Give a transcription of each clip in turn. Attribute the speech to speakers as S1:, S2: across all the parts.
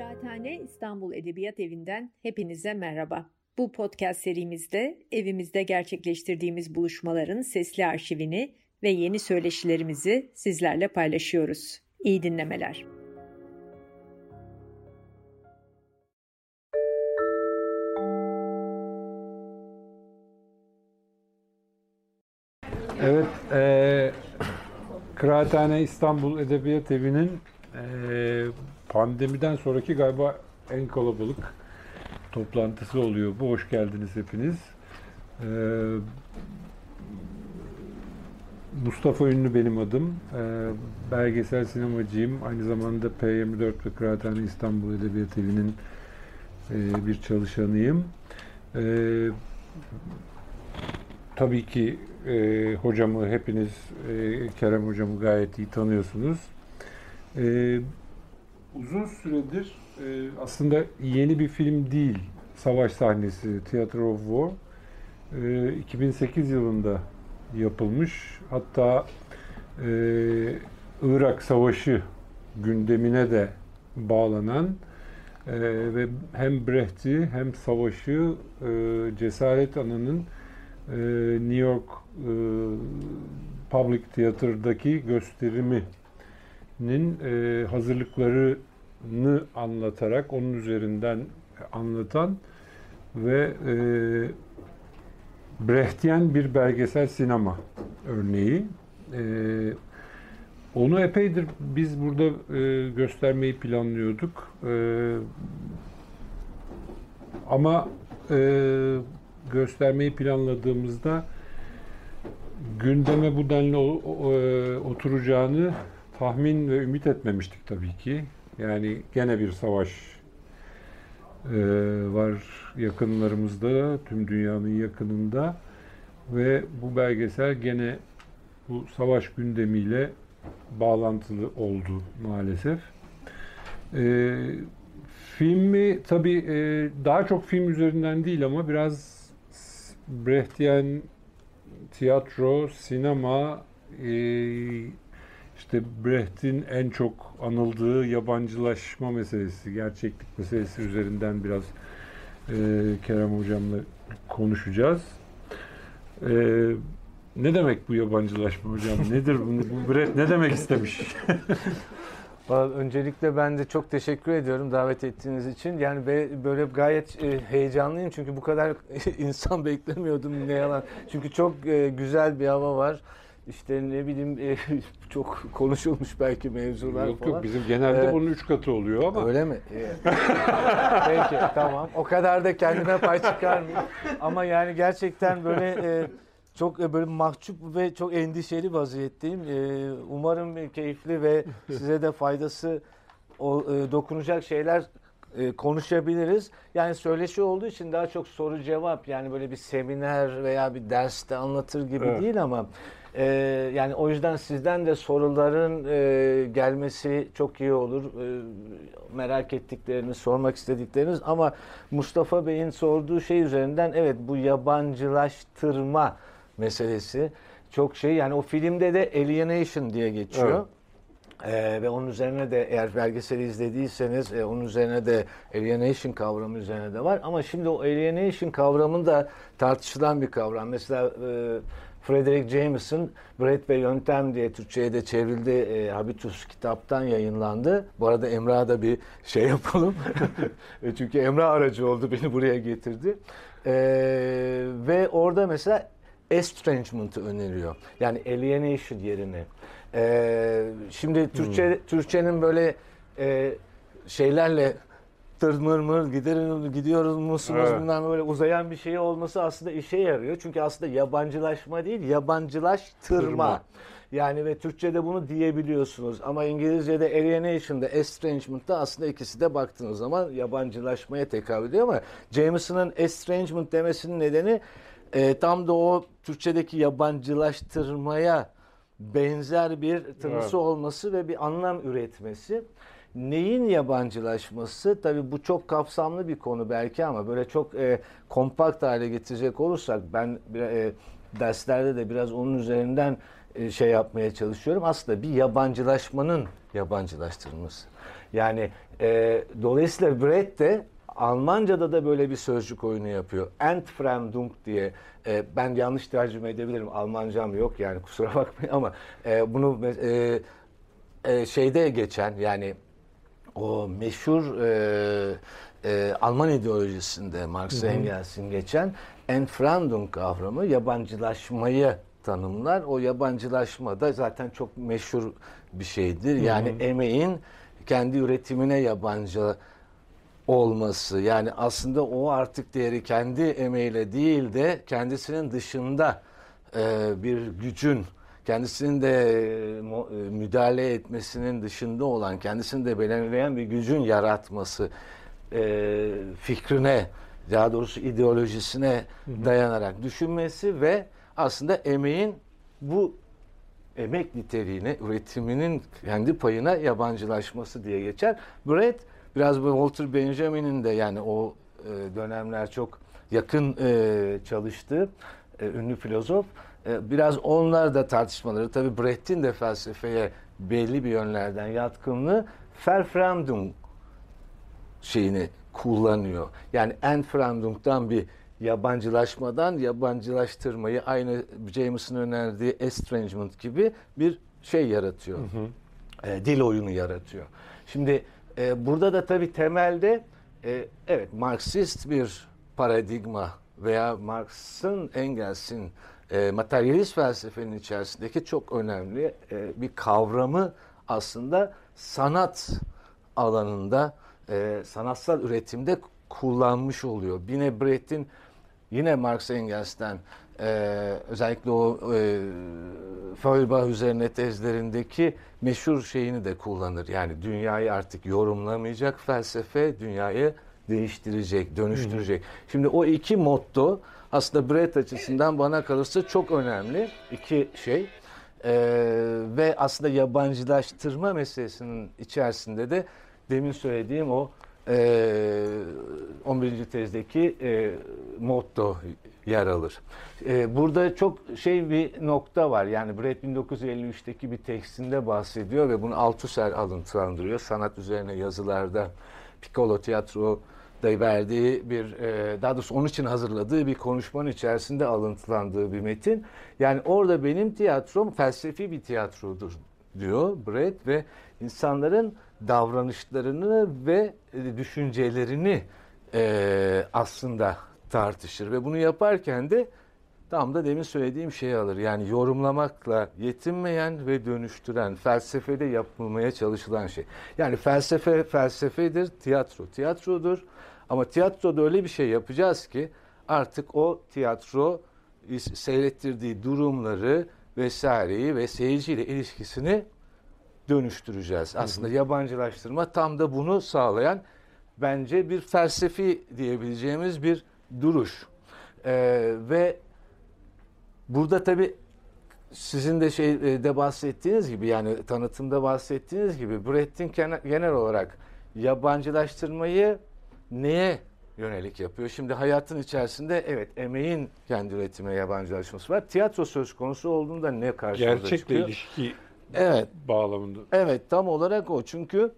S1: Kıraathane İstanbul Edebiyat Evi'nden hepinize merhaba. Bu podcast serimizde evimizde gerçekleştirdiğimiz buluşmaların sesli arşivini ve yeni söyleşilerimizi sizlerle paylaşıyoruz. İyi dinlemeler.
S2: Evet, e, Kıraathane İstanbul Edebiyat Evi'nin e, pandemiden sonraki galiba en kalabalık toplantısı oluyor. Bu hoş geldiniz hepiniz. E, Mustafa Ünlü benim adım. E, belgesel sinemacıyım. Aynı zamanda P24 ve Kıraathane İstanbul Edebiyat Evi'nin e, bir çalışanıyım. E, tabii ki e, hocamı hepiniz e, Kerem hocamı gayet iyi tanıyorsunuz. E, uzun süredir e, aslında yeni bir film değil savaş sahnesi Theater of War. E, 2008 yılında yapılmış. Hatta e, Irak Savaşı gündemine de bağlanan e, ve hem Brecht'i hem savaşı e, Cesaret Ana'nın e, New York e, Public Theater'daki gösteriminin e, hazırlıklarını anlatarak onun üzerinden anlatan ve e, Brechtyen bir belgesel sinema örneği. E, onu epeydir biz burada e, göstermeyi planlıyorduk. E, ama e, göstermeyi planladığımızda gündeme bu denli oturacağını tahmin ve ümit etmemiştik tabii ki. Yani gene bir savaş var yakınlarımızda, tüm dünyanın yakınında ve bu belgesel gene bu savaş gündemiyle bağlantılı oldu maalesef. Filmi tabii daha çok film üzerinden değil ama biraz Brechtyen tiyatro, sinema, e, işte Brecht'in en çok anıldığı yabancılaşma meselesi, gerçeklik meselesi üzerinden biraz e, Kerem Hocam'la konuşacağız. E, ne demek bu yabancılaşma hocam? Nedir bunu? Bu Brecht ne demek istemiş?
S3: Öncelikle ben de çok teşekkür ediyorum davet ettiğiniz için. Yani böyle gayet e, heyecanlıyım çünkü bu kadar insan beklemiyordum ne yalan. Çünkü çok e, güzel bir hava var. İşte ne bileyim e, çok konuşulmuş belki mevzular
S2: yok,
S3: falan.
S2: Yok bizim genelde ee, bunun üç katı oluyor ama.
S3: Öyle mi? Peki tamam. O kadar da kendime pay çıkarmayayım. Ama yani gerçekten böyle çok e, böyle mahcup ve çok endişeli vaziyetteyim. E, umarım keyifli ve size de faydası e, dokunacak şeyler konuşabiliriz. Yani söyleşi olduğu için daha çok soru cevap yani böyle bir seminer veya bir derste anlatır gibi evet. değil ama e, yani o yüzden sizden de soruların e, gelmesi çok iyi olur. E, merak ettikleriniz, sormak istedikleriniz ama Mustafa Bey'in sorduğu şey üzerinden evet bu yabancılaştırma meselesi çok şey yani o filmde de alienation diye geçiyor. Evet. Ee, ve onun üzerine de eğer belgeseli izlediyseniz e, onun üzerine de alienation kavramı üzerine de var. Ama şimdi o alienation kavramı da tartışılan bir kavram. Mesela e, Frederick Jameson Brett ve Yöntem diye Türkçe'ye de çevrildi. E, Habitus kitaptan yayınlandı. Bu arada Emrah'a da bir şey yapalım. E, çünkü Emrah aracı oldu beni buraya getirdi. E, ve orada mesela estrangement'ı öneriyor. Yani alienation yerine. Ee, şimdi Türkçe hmm. Türkçenin böyle e, şeylerle tır mır mır giderin, gidiyoruz musunuz evet. bundan böyle uzayan bir şey olması aslında işe yarıyor. Çünkü aslında yabancılaşma değil yabancılaştırma. Tırma. Yani ve Türkçe'de bunu diyebiliyorsunuz ama İngilizce'de alienation'da estrangement'da aslında ikisi de baktığınız zaman yabancılaşmaya tekabül ediyor ama Jameson'ın estrangement demesinin nedeni e, tam da o Türkçedeki yabancılaştırmaya benzer bir tınısı evet. olması ve bir anlam üretmesi. Neyin yabancılaşması? Tabii bu çok kapsamlı bir konu belki ama böyle çok e, kompakt hale getirecek olursak ben e, derslerde de biraz onun üzerinden e, şey yapmaya çalışıyorum. Aslında bir yabancılaşmanın yabancılaştırılması. Yani e, dolayısıyla Brett de Almanca'da da böyle bir sözcük oyunu yapıyor. Entfremdung diye. E, ben yanlış tercüme edebilirim. Almancam yok yani kusura bakmayın ama e, bunu e, e, şeyde geçen yani o meşhur e, e, Alman ideolojisinde Marx Engels'in geçen Entfremdung kavramı yabancılaşmayı tanımlar. O yabancılaşma da zaten çok meşhur bir şeydir. Yani hı hı. emeğin kendi üretimine yabancı olması. Yani aslında o artık değeri kendi emeğiyle değil de kendisinin dışında e, bir gücün kendisinin de e, e, müdahale etmesinin dışında olan, kendisini de belirleyen bir gücün yaratması e, fikrine, daha doğrusu ideolojisine dayanarak düşünmesi ve aslında emeğin bu emek niteliğine, üretiminin kendi payına yabancılaşması diye geçer. Brett biraz Walter Benjamin'in de yani o e, dönemler çok yakın çalıştığı ünlü filozof. E, biraz onlar da tartışmaları tabii Brecht'in de felsefeye belli bir yönlerden yatkınlığı Verfremdung şeyini kullanıyor. Yani Entfremdung'dan bir yabancılaşmadan yabancılaştırmayı aynı James'in önerdiği estrangement gibi bir şey yaratıyor. Hı hı. E, dil oyunu yaratıyor. Şimdi e, burada da tabii temelde e, evet Marksist bir paradigma veya Marx'ın Engels'in e, materyalist felsefenin içerisindeki çok önemli e, bir kavramı aslında sanat alanında e, sanatsal üretimde kullanmış oluyor. Yine Brecht'in yine Marx Engels'ten e, özellikle o e, Feuerbach üzerine tezlerindeki meşhur şeyini de kullanır. Yani dünyayı artık yorumlamayacak felsefe, dünyayı değiştirecek, dönüştürecek. Hı. Şimdi o iki motto aslında Brett açısından bana kalırsa çok önemli iki şey. Ee, ve aslında yabancılaştırma meselesinin içerisinde de demin söylediğim o e, 11. tezdeki e, motto yer alır. E, burada çok şey bir nokta var. Yani Brett 1953'teki bir tekstinde bahsediyor ve bunu Althusser alıntılandırıyor. Sanat üzerine yazılarda Piccolo Tiyatro da verdiği bir e, daha doğrusu onun için hazırladığı bir konuşmanın içerisinde alıntılandığı bir metin. Yani orada benim tiyatrom felsefi bir tiyatrodur diyor Brett ve insanların davranışlarını ve e, düşüncelerini e, aslında tartışır ve bunu yaparken de tam da demin söylediğim şeyi alır. Yani yorumlamakla yetinmeyen ve dönüştüren, felsefede yapılmaya çalışılan şey. Yani felsefe felsefedir, tiyatro tiyatrodur. Ama tiyatroda öyle bir şey yapacağız ki artık o tiyatro seyrettirdiği durumları vesaireyi ve seyirciyle ilişkisini dönüştüreceğiz. Aslında hı hı. yabancılaştırma tam da bunu sağlayan bence bir felsefi diyebileceğimiz bir duruş. Ee, ve burada tabii sizin de şeyde bahsettiğiniz gibi yani tanıtımda bahsettiğiniz gibi Brecht'in genel olarak yabancılaştırmayı neye yönelik yapıyor? Şimdi hayatın içerisinde evet emeğin kendi üretime yabancılaşması var. Tiyatro söz konusu olduğunda ne karşımıza
S2: Gerçekle
S3: çıkıyor?
S2: Gerçekle ilişki evet. bağlamında.
S3: Evet tam olarak o. Çünkü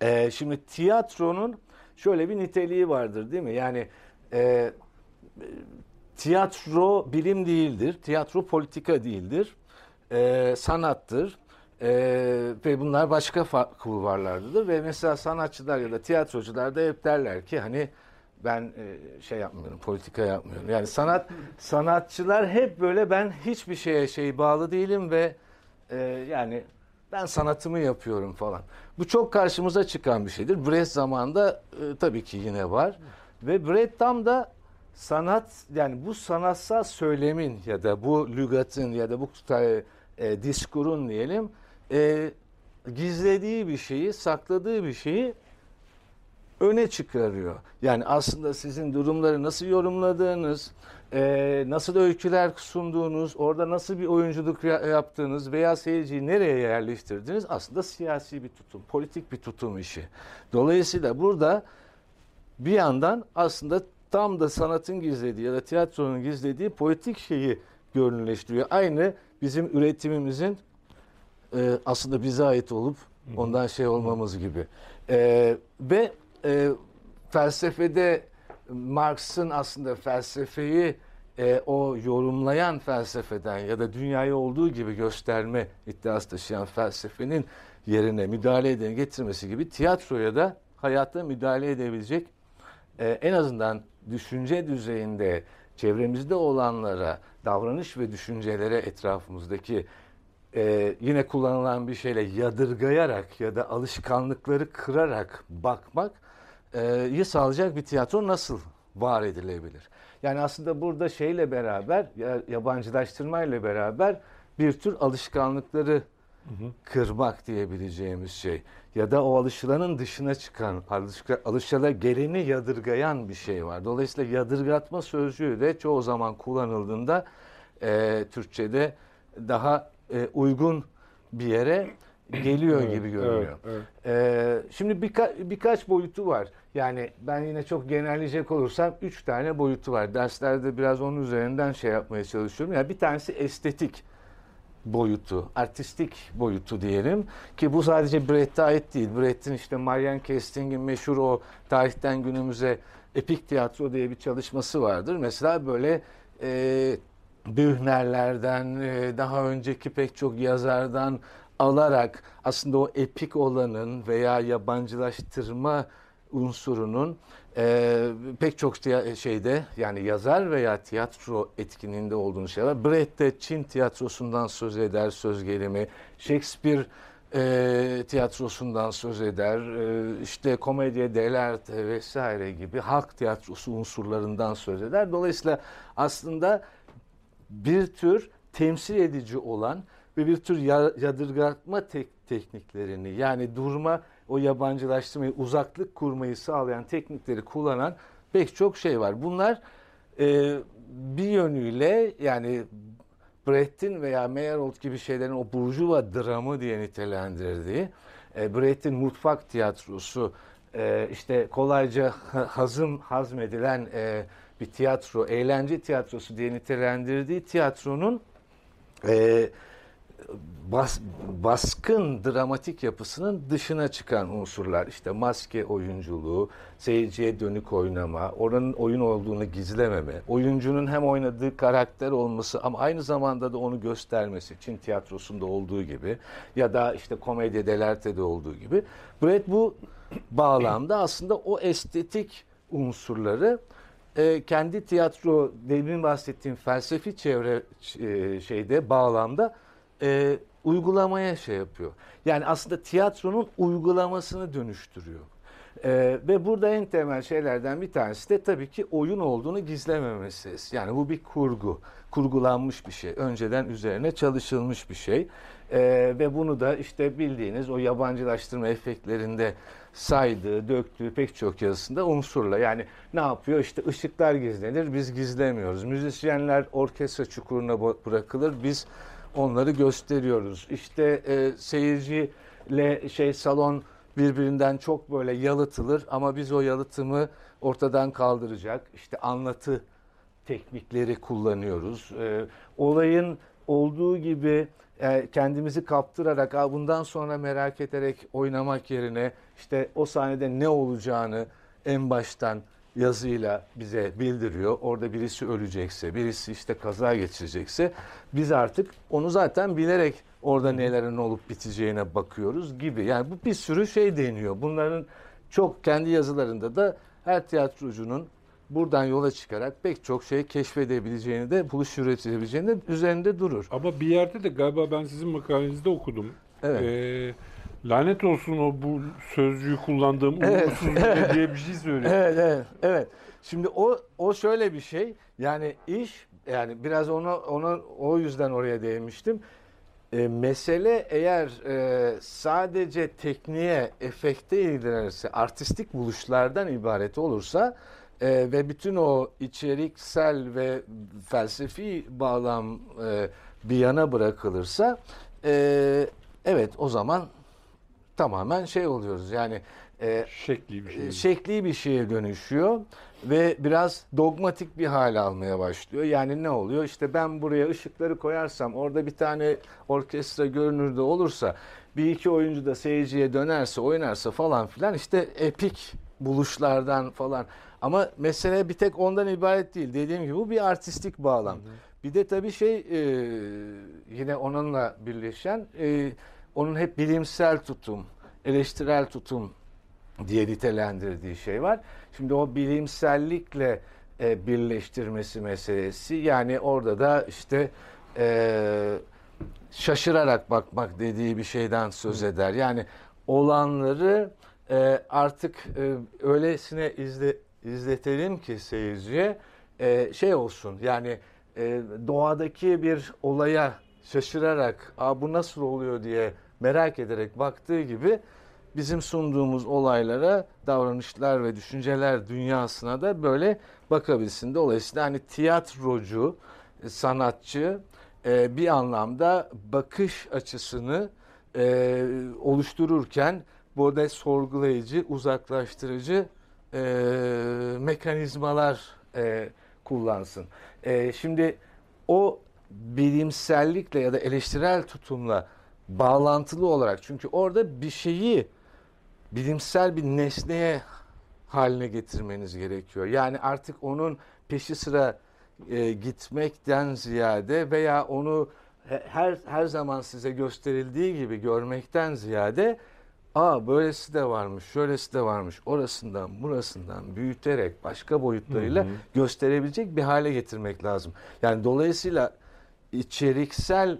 S3: e, şimdi tiyatronun şöyle bir niteliği vardır değil mi? Yani e, tiyatro bilim değildir. Tiyatro politika değildir. E, sanattır. Ee, ve bunlar başka kulvarlardadır ve mesela sanatçılar ya da tiyatrocular da hep derler ki hani ben e, şey yapmıyorum, politika yapmıyorum. Yani sanat sanatçılar hep böyle ben hiçbir şeye şey bağlı değilim ve e, yani ben sanatımı yapıyorum falan. Bu çok karşımıza çıkan bir şeydir. Brecht zamanında e, tabii ki yine var. Ve Brecht tam da sanat yani bu sanatsal söylemin ya da bu lügatın ya da bu e, diskurun diyelim e, gizlediği bir şeyi, sakladığı bir şeyi öne çıkarıyor. Yani aslında sizin durumları nasıl yorumladığınız, e, nasıl öyküler sunduğunuz, orada nasıl bir oyunculuk yaptığınız veya seyirciyi nereye yerleştirdiğiniz aslında siyasi bir tutum, politik bir tutum işi. Dolayısıyla burada bir yandan aslında tam da sanatın gizlediği ya da tiyatronun gizlediği politik şeyi görünleştiriyor. Aynı bizim üretimimizin e, aslında bize ait olup ondan şey olmamız gibi. E, ve e, felsefede Marx'ın aslında felsefeyi e, o yorumlayan felsefeden ya da dünyayı olduğu gibi gösterme iddiası taşıyan felsefenin yerine müdahale edeni getirmesi gibi tiyatroya da hayata müdahale edebilecek e, en azından düşünce düzeyinde çevremizde olanlara, davranış ve düşüncelere etrafımızdaki e, yine kullanılan bir şeyle yadırgayarak ya da alışkanlıkları kırarak bakmak e, iyi sağlayacak bir tiyatro nasıl var edilebilir? Yani aslında burada şeyle beraber, yabancılaştırmayla beraber bir tür alışkanlıkları kırmak diyebileceğimiz şey. Ya da o alışılanın dışına çıkan, alışıla geleni yadırgayan bir şey var. Dolayısıyla yadırgatma sözcüğü de çoğu zaman kullanıldığında e, Türkçe'de daha e, uygun bir yere geliyor evet, gibi görünüyor. Evet, evet. Ee, şimdi birka, birkaç boyutu var. Yani ben yine çok genelleyecek olursam üç tane boyutu var. Derslerde biraz onun üzerinden şey yapmaya çalışıyorum. Yani bir tanesi estetik boyutu, artistik boyutu diyelim ki bu sadece Brecht'e ait değil. Brecht'in işte Marianne Kesting'in meşhur o tarihten günümüze epik tiyatro diye bir çalışması vardır. Mesela böyle e, Bühnerlerden, e, daha önceki pek çok yazardan alarak aslında o epik olanın veya yabancılaştırma unsurunun e, pek çok şeyde yani yazar veya tiyatro etkinliğinde olduğunu şeyler. Brecht de Çin tiyatrosundan söz eder söz gelimi. Shakespeare e, tiyatrosundan söz eder. E, işte komedya dell'arte vesaire gibi halk tiyatrosu unsurlarından söz eder. Dolayısıyla aslında bir tür temsil edici olan ve bir tür yadırgatma tek tekniklerini yani durma o yabancılaştırmayı uzaklık kurmayı sağlayan teknikleri kullanan pek çok şey var. Bunlar e, bir yönüyle yani Brecht'in veya Meyerhold gibi şeylerin o burjuva dramı diye nitelendirdiği e, Brecht'in mutfak tiyatrosu e, işte kolayca hazım hazmedilen e, bir tiyatro, eğlence tiyatrosu diye nitelendirdiği tiyatronun e, bas, baskın dramatik yapısının dışına çıkan unsurlar işte maske oyunculuğu, seyirciye dönük oynama, oranın oyun olduğunu gizlememe, oyuncunun hem oynadığı karakter olması ama aynı zamanda da onu göstermesi Çin tiyatrosunda olduğu gibi ya da işte komedya delerte'de olduğu gibi. Brett bu bağlamda aslında o estetik unsurları e, kendi tiyatro demin bahsettiğim felsefi çevre e, şeyde bağlamda e, uygulamaya şey yapıyor. Yani aslında tiyatronun uygulamasını dönüştürüyor. Ee, ve burada en temel şeylerden bir tanesi de tabii ki oyun olduğunu gizlememesi. Yani bu bir kurgu, kurgulanmış bir şey. Önceden üzerine çalışılmış bir şey. Ee, ve bunu da işte bildiğiniz o yabancılaştırma efektlerinde saydığı, döktüğü pek çok yazısında unsurla. Yani ne yapıyor? İşte ışıklar gizlenir, biz gizlemiyoruz. Müzisyenler orkestra çukuruna bırakılır, biz onları gösteriyoruz. İşte e, seyirciyle şey salon birbirinden çok böyle yalıtılır ama biz o yalıtımı ortadan kaldıracak işte anlatı teknikleri kullanıyoruz. E, olayın olduğu gibi e, kendimizi kaptırarak bundan sonra merak ederek oynamak yerine işte o sahnede ne olacağını en baştan yazıyla bize bildiriyor. Orada birisi ölecekse, birisi işte kaza geçirecekse biz artık onu zaten bilerek orada nelerin olup biteceğine bakıyoruz gibi. Yani bu bir sürü şey deniyor. Bunların çok kendi yazılarında da her tiyatrocunun buradan yola çıkarak pek çok şey keşfedebileceğini de buluş üretebileceğini de üzerinde durur.
S2: Ama bir yerde de galiba ben sizin makalenizde okudum. Evet. Ee, Lanet olsun o bu sözcüğü kullandığım evet. umutsuz diye bir şey söylüyor.
S3: Evet, evet, evet. Şimdi o o şöyle bir şey. Yani iş yani biraz onu onu o yüzden oraya değinmiştim. E, mesele eğer e, sadece tekniğe, efekte ilgilenirse, artistik buluşlardan ibaret olursa e, ve bütün o içeriksel ve felsefi bağlam e, bir yana bırakılırsa, e, evet o zaman tamamen şey oluyoruz. Yani e,
S2: şekli bir şey.
S3: şekli bir şeye dönüşüyor ve biraz dogmatik bir hal almaya başlıyor. Yani ne oluyor? İşte ben buraya ışıkları koyarsam orada bir tane orkestra görünürde olursa bir iki oyuncu da seyirciye dönerse oynarsa falan filan işte epik buluşlardan falan. Ama mesele bir tek ondan ibaret değil. Dediğim gibi bu bir artistik bağlam. Bir de tabii şey e, yine onunla birleşen e, onun hep bilimsel tutum, eleştirel tutum diye nitelendirdiği şey var. Şimdi o bilimsellikle e, birleştirmesi meselesi yani orada da işte e, şaşırarak bakmak dediği bir şeyden söz eder. Yani olanları e, artık e, öylesine izle, izletelim ki seyirciye e, şey olsun yani e, doğadaki bir olaya şaşırarak Aa, bu nasıl oluyor diye merak ederek baktığı gibi bizim sunduğumuz olaylara, davranışlar ve düşünceler dünyasına da böyle bakabilsin. Dolayısıyla hani tiyatrocu, e, sanatçı e, bir anlamda bakış açısını e, oluştururken burada sorgulayıcı, uzaklaştırıcı mekanizmalar kullansın. Şimdi o bilimsellikle ya da eleştirel tutumla bağlantılı olarak çünkü orada bir şeyi bilimsel bir nesneye haline getirmeniz gerekiyor. Yani artık onun peşi sıra e, gitmekten ziyade veya onu her her zaman size gösterildiği gibi görmekten ziyade aa böylesi de varmış, şöylesi de varmış, orasından burasından büyüterek başka boyutlarıyla hı hı. gösterebilecek bir hale getirmek lazım. Yani dolayısıyla içeriksel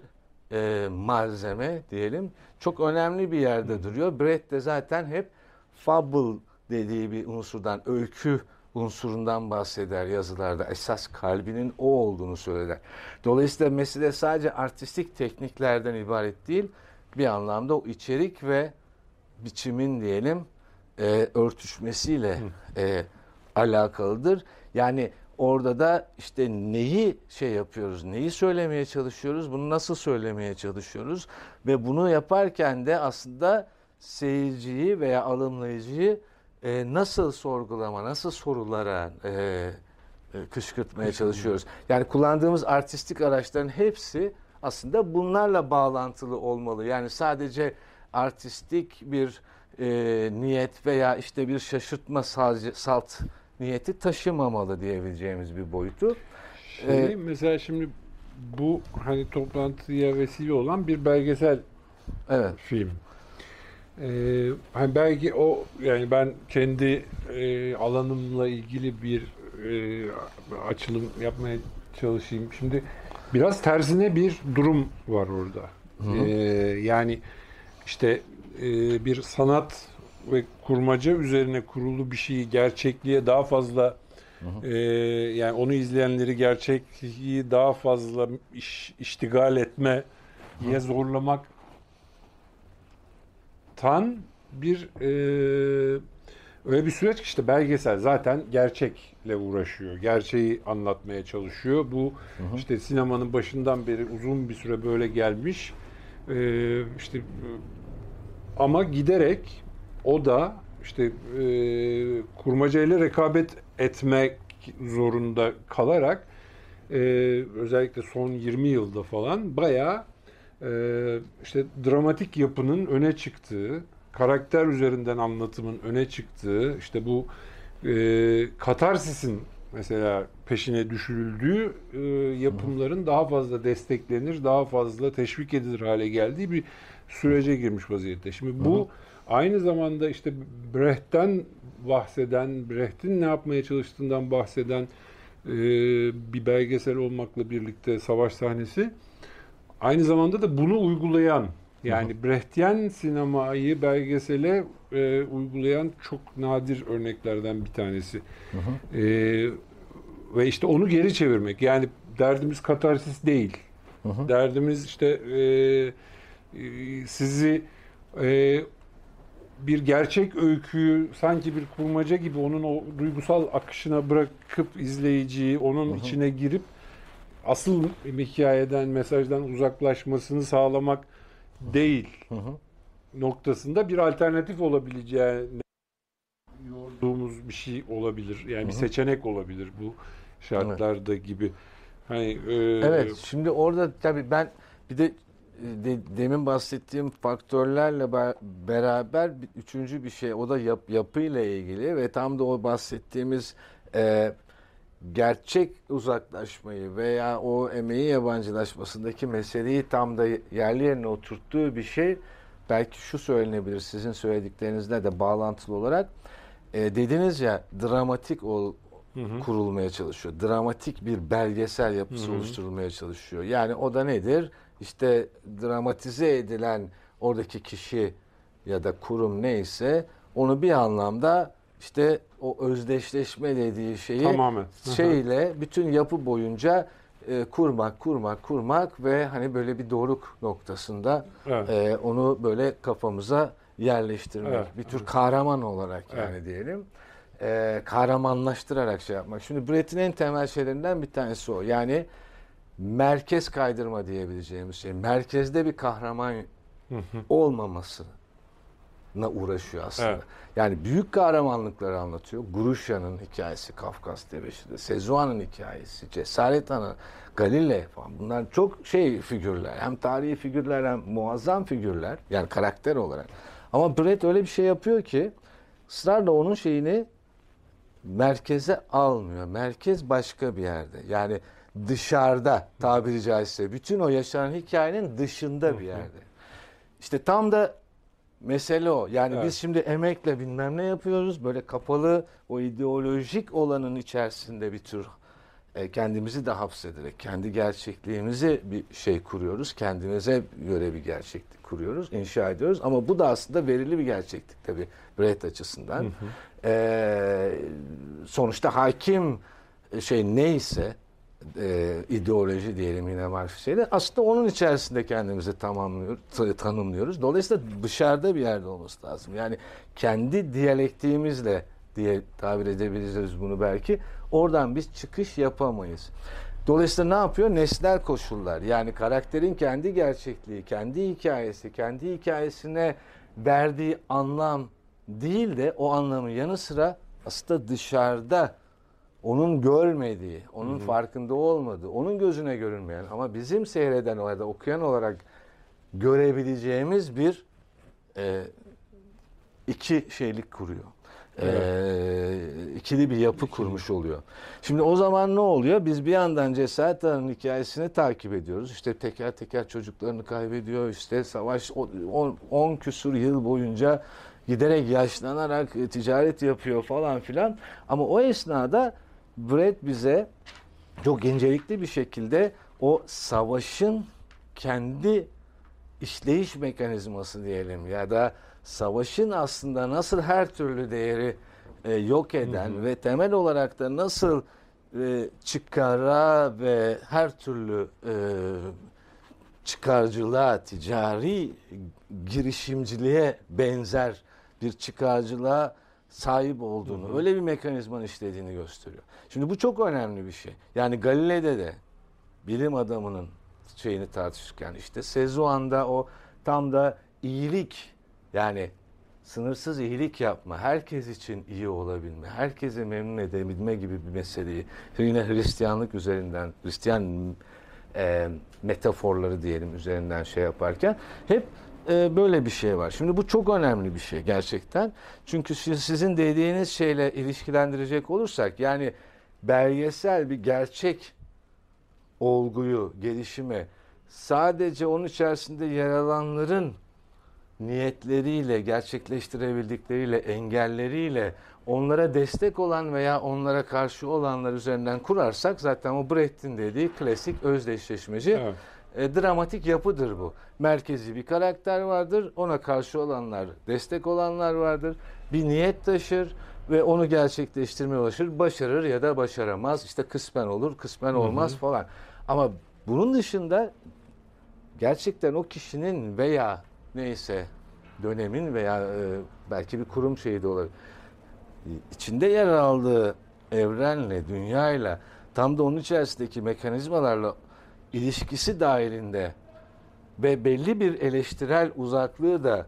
S3: e, malzeme diyelim çok önemli bir yerde Hı. duruyor. Brett de zaten hep fable dediği bir unsurdan, öykü unsurundan bahseder yazılarda. Esas kalbinin o olduğunu söyler. Dolayısıyla mesele sadece artistik tekniklerden ibaret değil, bir anlamda o içerik ve biçimin diyelim e, örtüşmesiyle e, alakalıdır. Yani orada da işte neyi şey yapıyoruz, neyi söylemeye çalışıyoruz, bunu nasıl söylemeye çalışıyoruz ve bunu yaparken de aslında seyirciyi veya alımlayıcıyı e, nasıl sorgulama, nasıl sorulara e, e, kışkırtmaya çalışıyoruz. Yani kullandığımız artistik araçların hepsi aslında bunlarla bağlantılı olmalı. Yani sadece artistik bir e, niyet veya işte bir şaşırtma sadece salt niyeti taşımamalı diyebileceğimiz bir boyutu.
S2: Şey, ee, mesela şimdi bu hani toplantıya vesile olan bir belgesel evet. film. Ee, hani belki o yani ben kendi e, alanımla ilgili bir e, açılım yapmaya çalışayım. Şimdi biraz tersine bir durum var orada. Ee, yani işte e, bir sanat ve kurmaca üzerine kurulu bir şeyi gerçekliğe daha fazla E, yani onu izleyenleri gerçekliği daha fazla iş, iştigal etme diye zorlamak tan bir e, öyle bir süreç işte belgesel zaten gerçekle uğraşıyor. Gerçeği anlatmaya çalışıyor. Bu hı hı. işte sinemanın başından beri uzun bir süre böyle gelmiş. E, işte ama giderek o da işte e, kurmacayla rekabet etmek zorunda kalarak e, özellikle son 20 yılda falan bayağı e, işte dramatik yapının öne çıktığı, karakter üzerinden anlatımın öne çıktığı, işte bu e, katarsisin mesela peşine düşürüldüğü e, yapımların daha fazla desteklenir, daha fazla teşvik edilir hale geldiği bir sürece girmiş vaziyette. Şimdi bu Hı-hı Aynı zamanda işte Brecht'ten bahseden, Brecht'in ne yapmaya çalıştığından bahseden e, bir belgesel olmakla birlikte savaş sahnesi. Aynı zamanda da bunu uygulayan yani Hı-hı. Brechtyen sinemayı belgesele e, uygulayan çok nadir örneklerden bir tanesi. E, ve işte onu geri çevirmek. Yani derdimiz katarsis değil. Hı-hı. Derdimiz işte e, sizi e, bir gerçek öyküyü sanki bir kurmaca gibi onun o duygusal akışına bırakıp izleyiciyi onun Hı-hı. içine girip asıl hikayeden, mesajdan uzaklaşmasını sağlamak değil Hı-hı. noktasında bir alternatif olabileceğini bulduğumuz bir şey olabilir. Yani bir seçenek olabilir bu şartlarda gibi. Hani e,
S3: Evet, şimdi orada tabii ben bir de, de demin bahsettiğim faktörlerle ba- beraber üçüncü bir şey o da yap, yapıyla ilgili ve tam da o bahsettiğimiz e, gerçek uzaklaşmayı veya o emeği yabancılaşmasındaki meseleyi tam da yerli yerine oturttuğu bir şey belki şu söylenebilir sizin söylediklerinizle de bağlantılı olarak e, dediniz ya dramatik ol, kurulmaya çalışıyor. Dramatik bir belgesel yapısı oluşturulmaya çalışıyor. Yani o da nedir? İşte dramatize edilen oradaki kişi ya da kurum neyse onu bir anlamda işte o özdeşleşme dediği şeyi
S2: Tamamen.
S3: şeyle bütün yapı boyunca e, kurmak, kurmak, kurmak ve hani böyle bir doruk noktasında
S2: Evet.
S3: e, onu böyle kafamıza yerleştirmek.
S2: Evet,
S3: Bir tür kahraman olarak yani diyelim. E, kahramanlaştırarak şey yapmak. Şimdi Brett'in en temel şeylerinden bir tanesi o. Yani merkez kaydırma diyebileceğimiz şey. Merkezde bir kahraman olmaması uğraşıyor aslında.
S2: Evet.
S3: Yani büyük kahramanlıkları anlatıyor. Guruşya'nın hikayesi Kafkas Deveşi'de, Sezuan'ın hikayesi, Cesaret Ana, Galile falan. Bunlar çok şey figürler. Hem tarihi figürler hem muazzam figürler. Yani karakter olarak. Ama Brett öyle bir şey yapıyor ki ısrarla onun şeyini merkeze almıyor. Merkez başka bir yerde. Yani dışarıda tabiri caizse. Bütün o yaşanan hikayenin dışında bir yerde. İşte tam da mesele o. Yani
S2: Evet.
S3: biz şimdi emekle bilmem ne yapıyoruz. Böyle kapalı o ideolojik olanın içerisinde bir tür e, kendimizi de hapsederek kendi gerçekliğimizi bir şey kuruyoruz. Kendimize göre bir gerçeklik kuruyoruz, inşa ediyoruz. Ama bu da aslında verili bir gerçeklik tabii Brett açısından. E, sonuçta hakim şey neyse e, ideoloji diyelim yine Marksist'e aslında onun içerisinde kendimizi tamamlıyoruz, tanımlıyoruz. Dolayısıyla dışarıda bir yerde olması lazım. Yani kendi diyalektiğimizle diye tabir edebiliriz bunu belki. Oradan biz çıkış yapamayız. Dolayısıyla ne yapıyor? Nesnel koşullar. Yani karakterin kendi gerçekliği, kendi hikayesi, kendi hikayesine verdiği anlam değil de o anlamın yanı sıra aslında dışarıda onun görmediği, onun farkında olmadığı, onun gözüne görünmeyen ama bizim seyreden ya da okuyan olarak görebileceğimiz bir e, iki şeylik kuruyor. E, ikili bir yapı kurmuş oluyor. Şimdi o zaman ne oluyor? Biz bir yandan Cesaret Ağa'nın hikayesini takip ediyoruz. İşte teker teker çocuklarını kaybediyor. İşte savaş 10 küsur yıl boyunca giderek yaşlanarak e, ticaret yapıyor falan filan. Ama o esnada Brett bize çok incelikli bir şekilde o savaşın kendi işleyiş mekanizması diyelim ya da savaşın aslında nasıl her türlü değeri e, yok eden ve temel olarak da nasıl e, çıkara ve her türlü e, çıkarcılığa, ticari girişimciliğe benzer bir çıkarcılığa sahip olduğunu, öyle bir mekanizmanın işlediğini gösteriyor. Şimdi bu çok önemli bir şey. Yani Galile'de de bilim adamının şeyini tartışırken işte Sezuan'da o tam da iyilik yani sınırsız iyilik yapma, herkes için iyi olabilme, herkese memnun edebilme gibi bir meseleyi yine Hristiyanlık üzerinden, Hristiyan e, metaforları diyelim üzerinden şey yaparken hep e, böyle bir şey var. Şimdi bu çok önemli bir şey gerçekten. Çünkü siz- sizin dediğiniz şeyle ilişkilendirecek olursak yani belgesel bir gerçek olguyu, gelişimi sadece onun içerisinde yer alanların niyetleriyle, gerçekleştirebildikleriyle, engelleriyle onlara destek olan veya onlara karşı olanlar üzerinden kurarsak zaten o Brecht'in dediği klasik özdeşleşmeci
S2: Evet.
S3: E, dramatik yapıdır bu. Merkezi bir karakter vardır, ona karşı olanlar, destek olanlar vardır. Bir niyet taşır ve onu gerçekleştirmeye ulaşır. Başarır ya da başaramaz. İşte kısmen olur, kısmen olmaz falan. Ama bunun dışında gerçekten o kişinin veya neyse dönemin veya e, belki bir kurum şeyi de olabilir. içinde yer aldığı evrenle, dünyayla tam da onun içerisindeki mekanizmalarla ilişkisi dahilinde ve belli bir eleştirel uzaklığı da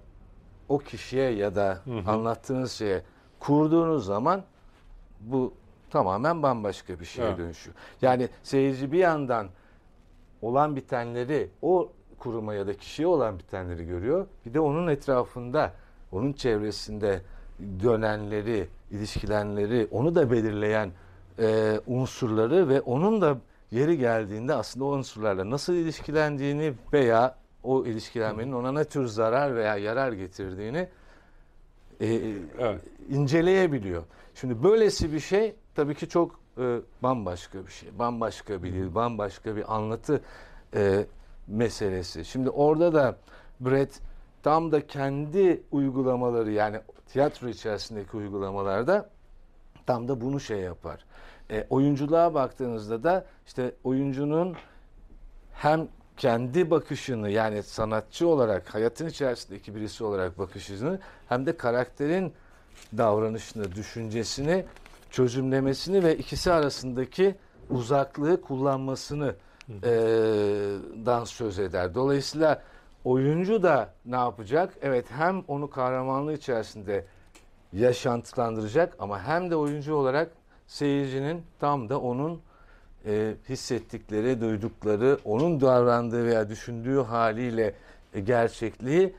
S3: o kişiye ya da anlattığınız şeye kurduğunuz zaman bu tamamen bambaşka bir şeye
S2: Evet.
S3: dönüşüyor. Yani seyirci bir yandan olan bitenleri o kuruma ya da kişiye olan bitenleri görüyor. Bir de onun etrafında, onun çevresinde dönenleri, ilişkilenleri, onu da belirleyen e, unsurları ve onun da yeri geldiğinde aslında o unsurlarla nasıl ilişkilendiğini veya o ilişkilenmenin ona ne tür zarar veya yarar getirdiğini e,
S2: Evet.
S3: inceleyebiliyor. Şimdi böylesi bir şey tabii ki çok e, bambaşka bir şey. Bambaşka bir dil, bambaşka bir anlatı e, meselesi. Şimdi orada da Brett tam da kendi uygulamaları yani tiyatro içerisindeki uygulamalarda tam da bunu şey yapar. E, oyunculuğa baktığınızda da işte oyuncunun hem kendi bakışını yani sanatçı olarak hayatın içerisindeki birisi olarak bakışını hem de karakterin davranışını, düşüncesini, çözümlemesini ve ikisi arasındaki uzaklığı kullanmasını e, dan söz eder. Dolayısıyla oyuncu da ne yapacak? Evet hem onu kahramanlığı içerisinde yaşantılandıracak ama hem de oyuncu olarak seyircinin tam da onun e, hissettikleri, duydukları, onun davrandığı veya düşündüğü haliyle e, gerçekliği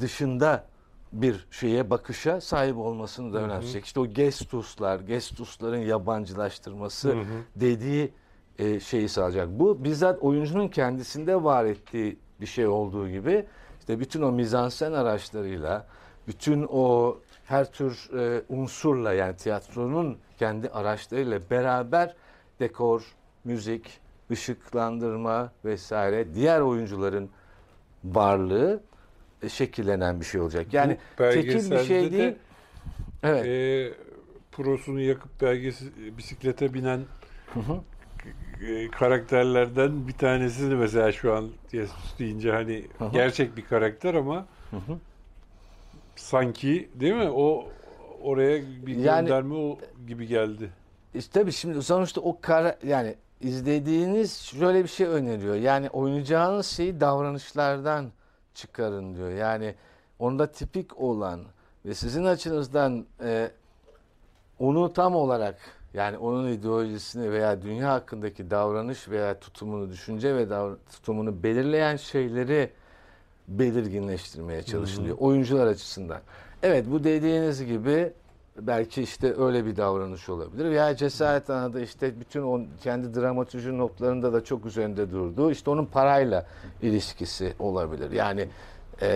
S3: dışında bir şeye, bakışa sahip olmasını da önemseyecek. İşte o gestuslar, gestusların yabancılaştırması
S2: Hı hı.
S3: dediği e, şeyi sağlayacak. Bu bizzat oyuncunun kendisinde var ettiği bir şey olduğu gibi işte bütün o mizansen araçlarıyla, bütün o her tür e, unsurla yani tiyatronun kendi araçlarıyla beraber dekor, müzik, ışıklandırma vesaire diğer oyuncuların varlığı e, şekillenen bir şey olacak. Yani tekil bir şey
S2: de,
S3: değil. Evet.
S2: e, prosunu yakıp belgesi, bisiklete binen
S3: Hı hı.
S2: e, karakterlerden bir tanesi de mesela şu an Jesus deyince hani
S3: Hı hı.
S2: gerçek bir karakter ama
S3: Hı hı.
S2: Sanki değil mi o oraya bir
S3: Yani-
S2: gönderme o gibi geldi.
S3: İşte tabii şimdi sonuçta o kara yani izlediğiniz şöyle bir şey öneriyor. Yani oynayacağınız şeyi davranışlardan çıkarın diyor. Yani onda tipik olan ve sizin açınızdan e, onu tam olarak yani onun ideolojisini veya dünya hakkındaki davranış veya tutumunu, düşünce ve davra- tutumunu belirleyen şeyleri belirginleştirmeye çalışılıyor oyuncular açısından. Evet bu dediğiniz gibi belki işte öyle bir davranış olabilir. Veya Cesaret Ana'da işte bütün o kendi dramatürji notlarında da çok üzerinde durduğu işte onun parayla ilişkisi olabilir. Yani e,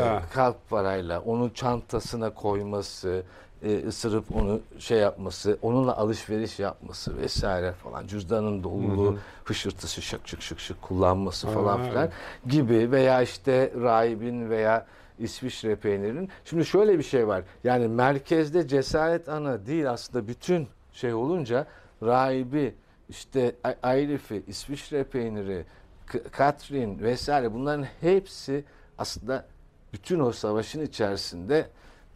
S2: Evet.
S3: kalp parayla onu çantasına koyması, e, ısırıp onu şey yapması, onunla alışveriş yapması vesaire falan. Cüzdanın doluluğu, hışırtısı şık şık şık şık kullanması falan filan gibi veya işte rahibin veya İsviçre peynirinin. Şimdi şöyle bir şey var. Yani merkezde cesaret ana değil aslında bütün şey olunca rahibi işte Ay- Ayrif'i, İsviçre peyniri, Katrin vesaire bunların hepsi aslında bütün o savaşın içerisinde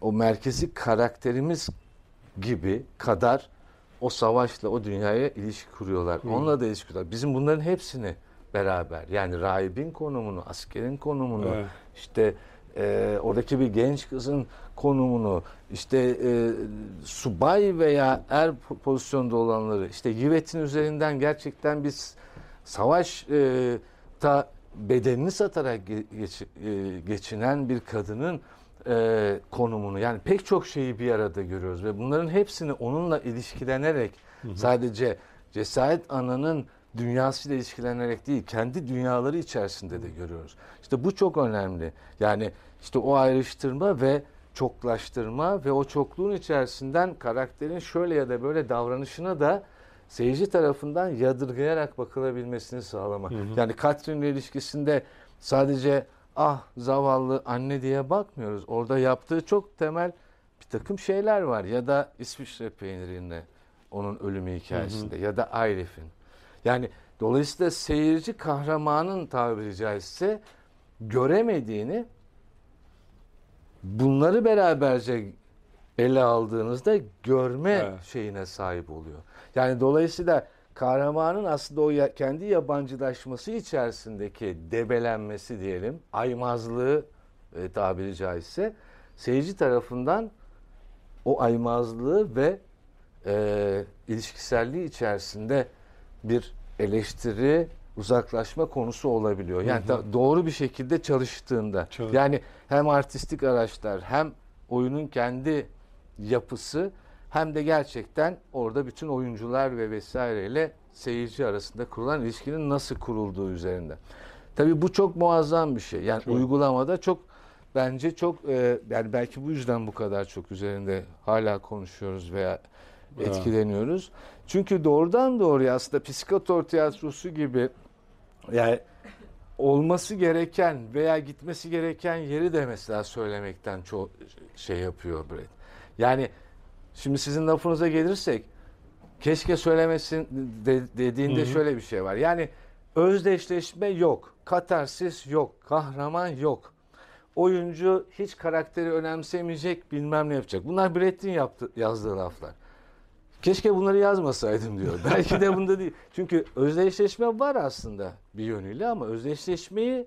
S3: o merkezi karakterimiz gibi kadar o savaşla o dünyaya ilişki kuruyorlar. Onunla da ilişki kuruyorlar. Bizim bunların hepsini beraber yani rahibin konumunu, askerin konumunu,
S2: Evet.
S3: işte e, oradaki bir genç kızın konumunu, işte e, subay veya er po- pozisyonda olanları, işte Yivet'in üzerinden gerçekten biz savaş e, ta bedenini satarak ge- geç- e, geçinen bir kadının e, konumunu yani pek çok şeyi bir arada görüyoruz ve bunların hepsini onunla ilişkilenerek sadece cesaret ananın dünyasıyla ilişkilenerek değil kendi dünyaları içerisinde de görüyoruz. İşte bu çok önemli. Yani işte o ayrıştırma ve çoklaştırma ve o çokluğun içerisinden karakterin şöyle ya da böyle davranışına da seyirci tarafından yadırgayarak bakılabilmesini sağlamak. Yani Katrin'le ilişkisinde sadece ah zavallı anne diye bakmıyoruz. Orada yaptığı çok temel bir takım şeyler var. Ya da İsviçre peynirinde onun ölümü hikayesinde ya da Aylef'in. Yani dolayısıyla seyirci kahramanın tabiri caizse göremediğini bunları beraberce ele aldığınızda görme
S2: Evet.
S3: şeyine sahip oluyor. Yani dolayısıyla kahramanın aslında o ya- kendi yabancılaşması içerisindeki debelenmesi diyelim, aymazlığı e, tabiri caizse seyirci tarafından o aymazlığı ve e, ilişkiselliği içerisinde bir eleştiri, uzaklaşma konusu olabiliyor. Yani
S2: Hı hı.
S3: doğru bir şekilde çalıştığında.
S2: Çalış-
S3: Yani hem artistik araçlar hem oyunun kendi yapısı hem de gerçekten orada bütün oyuncular ve vesaireyle seyirci arasında kurulan ilişkinin nasıl kurulduğu üzerinde. Tabii bu çok muazzam bir şey. Yani
S2: Çok.
S3: uygulamada çok bence çok e, yani belki bu yüzden bu kadar çok üzerinde hala konuşuyoruz veya
S2: Evet.
S3: etkileniyoruz. Çünkü doğrudan doğruya aslında psikotor tiyatrosu gibi yani olması gereken veya gitmesi gereken yeri de mesela söylemekten çok şey yapıyor Brett. Yani şimdi sizin lafınıza gelirsek keşke söylemesin de- dediğinde
S2: Hı hı.
S3: şöyle bir şey var. Yani özdeşleşme yok, katarsis yok, kahraman yok. Oyuncu hiç karakteri önemsemeyecek, bilmem ne yapacak. Bunlar Brett'in yaptı, yazdığı laflar. Keşke bunları yazmasaydım diyor. Belki de bunda değil. Çünkü özdeşleşme var aslında bir yönüyle ama özdeşleşmeyi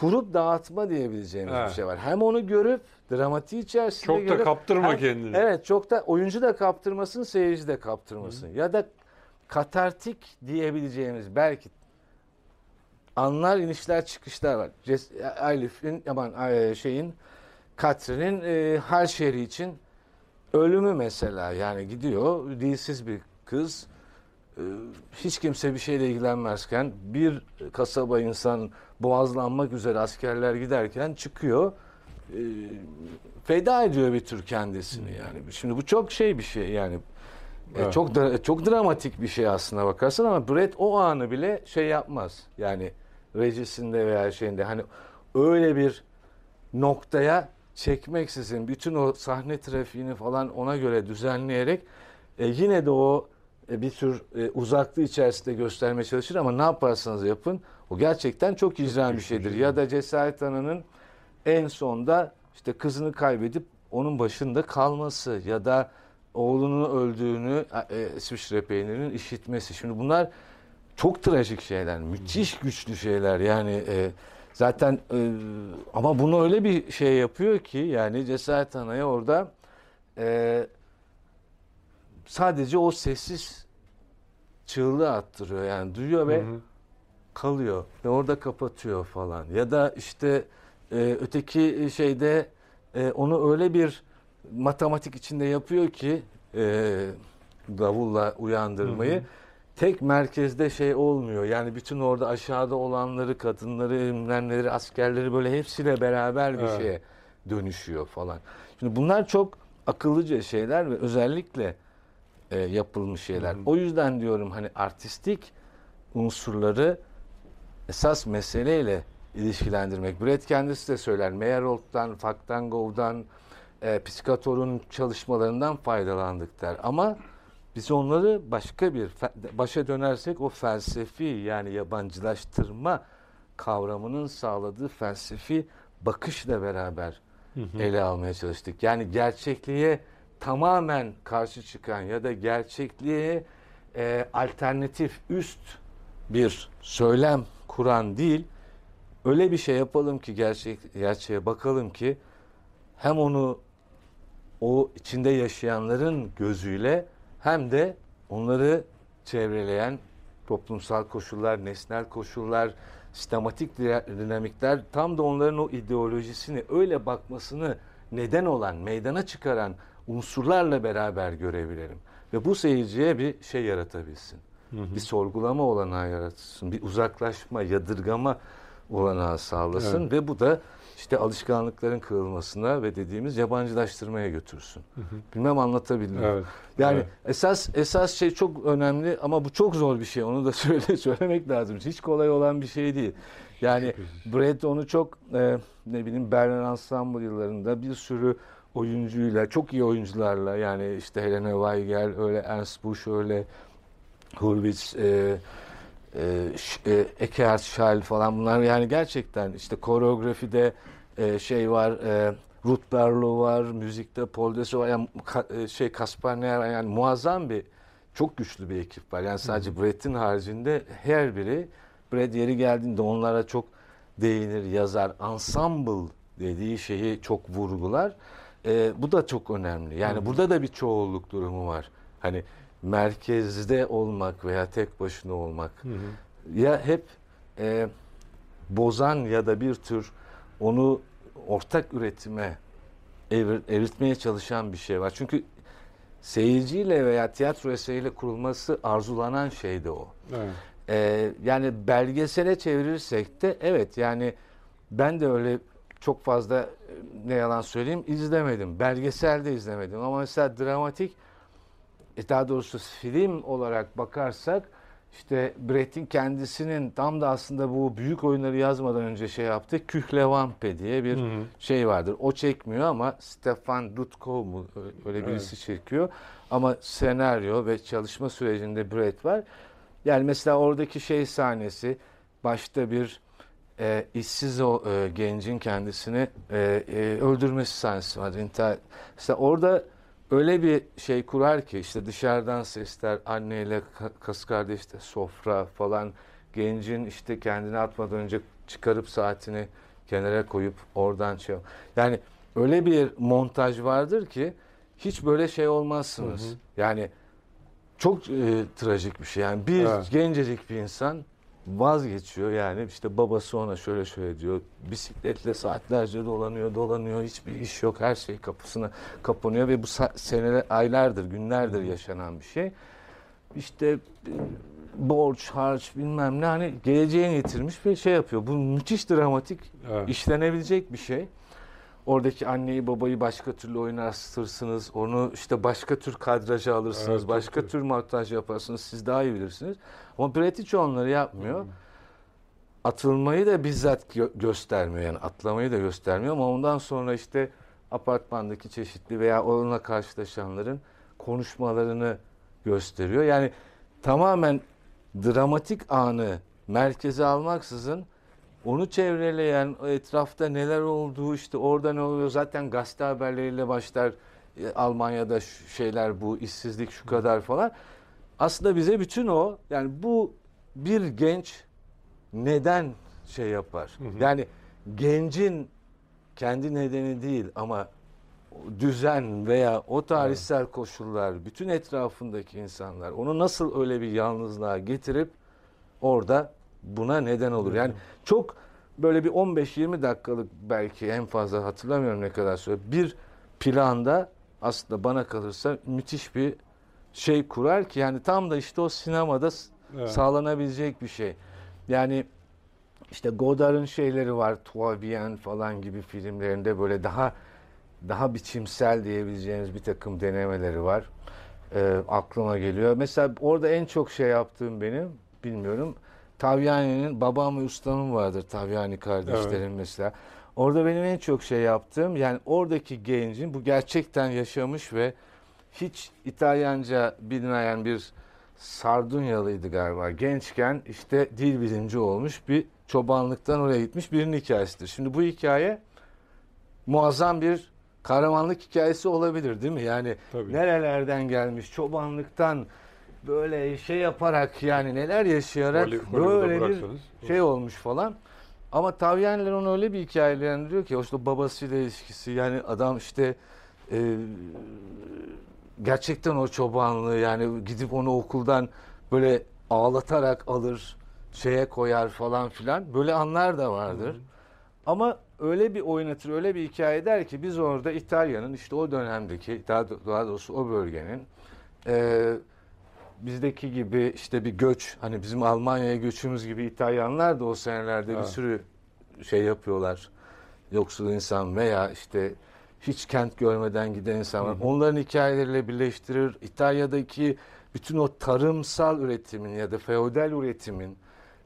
S3: kurup dağıtma diyebileceğimiz
S2: Evet.
S3: bir şey var. Hem onu görüp dramatiği içerisinde
S2: Çok da
S3: görüp,
S2: kaptırma
S3: hem-
S2: kendini.
S3: Evet çok da oyuncu da kaptırmasın, seyirci de kaptırmasın. Ya da katartik diyebileceğimiz belki anlar, inişler, çıkışlar var. Ces- Elif'in, aman e, şeyin, Katri'nin e, her şehri için ölümü mesela yani gidiyor dilsiz bir kız hiç kimse bir şeyle ilgilenmezken bir kasaba insan boğazlanmak üzere askerler giderken çıkıyor e, feda ediyor bir tür kendisini yani. Şimdi bu çok şey bir şey yani. E,
S2: Evet.
S3: Çok da, çok dramatik bir şey aslına bakarsan ama Brett o anı bile şey yapmaz. Yani rejisinde veya şeyinde hani öyle bir noktaya çekmeksizin bütün o sahne trafiğini falan ona göre düzenleyerek e, yine de o bir tür e, uzaklığı içerisinde göstermeye çalışır ama ne yaparsanız yapın o gerçekten çok icra bir şeydir. Ya da Cesaret Ana'nın en sonda işte kızını kaybedip onun başında kalması ya da oğlunun öldüğünü e, İsviçre peynirinin işitmesi. Şimdi bunlar çok trajik şeyler, müthiş güçlü şeyler. Yani e, zaten e, ama bunu öyle bir şey yapıyor ki yani Cesaret Ana'ya orada e, sadece o sessiz çığlığı attırıyor. Yani duyuyor ve
S2: Hı hı.
S3: kalıyor ve orada kapatıyor falan. Ya da işte e, öteki şeyde e, onu öyle bir matematik içinde yapıyor ki e, davulla uyandırmayı.
S2: Hı hı.
S3: Tek merkezde şey olmuyor. Yani bütün orada aşağıda olanları, kadınları, ünlemleri, askerleri böyle hepsiyle beraber bir
S2: Evet.
S3: şeye dönüşüyor falan. Şimdi bunlar çok akıllıca şeyler ve özellikle e, yapılmış şeyler.
S2: Hı hı.
S3: O yüzden diyorum hani artistik unsurları esas meseleyle ilişkilendirmek. Brett kendisi de söyler. Meyerhold'dan, Faktangov'dan, e, Piscator'un çalışmalarından faydalandık der. Ama biz onları başka bir, başa dönersek o felsefi yani yabancılaştırma kavramının sağladığı felsefi bakışla beraber
S2: Hı hı.
S3: ele almaya çalıştık. Yani gerçekliğe tamamen karşı çıkan ya da gerçekliğe e, alternatif üst bir söylem kuran değil, öyle bir şey yapalım ki gerçek gerçeğe bakalım ki hem onu o içinde yaşayanların gözüyle hem de onları çevreleyen toplumsal koşullar, nesnel koşullar, sistematik di- dinamikler tam da onların o ideolojisini öyle bakmasını neden olan, meydana çıkaran unsurlarla beraber görebilirim. Ve bu seyirciye bir şey yaratabilsin.
S2: Hı hı.
S3: Bir sorgulama olanağı yaratsın. Bir uzaklaşma, yadırgama olanağı sağlasın.
S2: Evet.
S3: Ve bu da işte alışkanlıkların kırılmasına ve dediğimiz yabancılaştırmaya götürsün.
S2: Hı hı.
S3: Bilmem anlatabildim.
S2: Evet.
S3: Yani
S2: Evet.
S3: esas esas şey çok önemli ama bu çok zor bir şey. Onu da söyle söylemek lazım. Hiç kolay olan bir şey değil. Yani Brett onu çok e, ne bileyim Berlin Ensemble yıllarında bir sürü oyuncuyla, çok iyi oyuncularla yani işte Helena Weigel, öyle Ernst Busch, öyle Hurwitz, e, e, e, Eckhart Schall falan bunlar yani gerçekten işte koreografide e, şey var, e, Ruth Berlo var, müzikte Paul Dessau var, yani ka- e, şey Kaspar Neuer yani muazzam bir çok güçlü bir ekip var. Yani sadece Brett'in haricinde her biri Brett yeri geldiğinde onlara çok değinir, yazar. Ensemble dediği şeyi çok vurgular. E, bu da çok önemli. Yani
S2: Hı
S3: burada da bir çoğulluk durumu var. Hani merkezde olmak veya tek başına olmak
S2: Hı hı.
S3: ya hep e, bozan ya da bir tür onu ortak üretime evir, evirtmeye çalışan bir şey var. Çünkü seyirciyle veya tiyatro eseriyle kurulması arzulanan şey de o.
S2: Evet.
S3: Ee, yani belgesele çevirirsek de evet yani ben de öyle çok fazla e, ne yalan söyleyeyim izlemedim. Belgesel de izlemedim ama mesela dramatik e, daha doğrusu film olarak bakarsak işte Brett'in kendisinin tam da aslında bu büyük oyunları yazmadan önce şey yaptı. Kühlevampe diye bir
S2: Hı hı.
S3: şey vardır. O çekmiyor ama Stefan Dudko mu öyle birisi çekiyor. Ama senaryo ve çalışma sürecinde Brett var. Yani mesela oradaki şey sahnesi başta bir e, işsiz o e, gencin kendisini e, e, öldürmesi sahnesi var. İntihar. Mesela orada öyle bir şey kurar ki işte dışarıdan sesler anneyle kız kardeşte sofra falan gencin işte kendini atmadan önce çıkarıp saatini kenara koyup oradan şey yani öyle bir montaj vardır ki hiç böyle şey olmazsınız.
S2: Hı hı.
S3: Yani çok e, trajik bir şey. Yani bir
S2: Evet.
S3: gencecik bir insan vazgeçiyor yani işte babası ona şöyle şöyle diyor bisikletle saatlerce dolanıyor dolanıyor hiçbir iş yok her şey kapısına kapanıyor ve bu seneler aylardır günlerdir yaşanan bir şey işte e, borç harç bilmem ne hani geleceğe getirmiş bir şey yapıyor bu müthiş dramatik
S2: Evet.
S3: işlenebilecek bir şey. Oradaki anneyi babayı başka türlü oynarsınız. Onu işte başka tür kadraja alırsınız.
S2: Evet,
S3: başka tür montaj yaparsınız. Siz daha iyi bilirsiniz. Ama Brett hiç onları yapmıyor. Atılmayı da bizzat gö- göstermiyor. Yani atlamayı da göstermiyor. Ama ondan sonra işte apartmandaki çeşitli veya onunla karşılaşanların konuşmalarını gösteriyor. Yani tamamen dramatik anı merkeze almaksızın onu çevreleyen etrafta neler olduğu işte orada ne oluyor zaten gazete haberleriyle başlar E, Almanya'da şeyler bu işsizlik şu kadar falan. Aslında bize bütün o yani bu bir genç neden şey yapar?
S2: Hı hı.
S3: Yani gencin kendi nedeni değil ama düzen veya o tarihsel koşullar, bütün etrafındaki insanlar onu nasıl öyle bir yalnızlığa getirip orada buna neden olur. Yani çok böyle bir 15-20 dakikalık belki en fazla hatırlamıyorum ne kadar süre bir planda aslında bana kalırsa müthiş bir şey kurar ki yani tam da işte o sinemada
S2: Evet.
S3: sağlanabilecek bir şey. Yani işte Godard'ın şeyleri var, Toi Bien falan gibi filmlerinde böyle daha daha biçimsel diyebileceğimiz bir takım denemeleri var. Ee, aklıma geliyor. Mesela orada en çok şey yaptığım benim, bilmiyorum. Tavyani'nin babam ve ustamım vardır Tavyani kardeşlerim mesela. Orada benim en çok şey yaptığım yani oradaki gencin bu gerçekten yaşamış ve hiç İtalyanca bilmeyen bir Sardunyalıydı galiba. Gençken işte dil bilimci olmuş bir çobanlıktan oraya gitmiş birinin hikayesidir. Şimdi bu hikaye muazzam bir kahramanlık hikayesi olabilir değil mi? Yani
S2: Tabii.
S3: nerelerden gelmiş çobanlıktan böyle şey yaparak yani neler yaşayarak
S2: Holly-
S3: böyle bir şey olmuş falan. Ama Tavyaniler onu öyle bir hikayelendiriyor ki işte babasıyla ilişkisi yani adam işte e, gerçekten o çobanlığı yani gidip onu okuldan böyle ağlatarak alır şeye koyar falan filan böyle anlar da vardır. Ama öyle bir oynatır, öyle bir hikaye der ki biz orada İtalya'nın işte o dönemdeki daha, daha doğrusu o bölgenin e, bizdeki gibi işte bir göç hani bizim Almanya'ya göçümüz gibi İtalyanlar da o senelerde bir
S2: Evet.
S3: sürü şey yapıyorlar. Yoksul insan veya işte hiç kent görmeden giden insanlar. Onların hikayeleriyle birleştirir. İtalya'daki bütün o tarımsal üretimin ya da feodal üretimin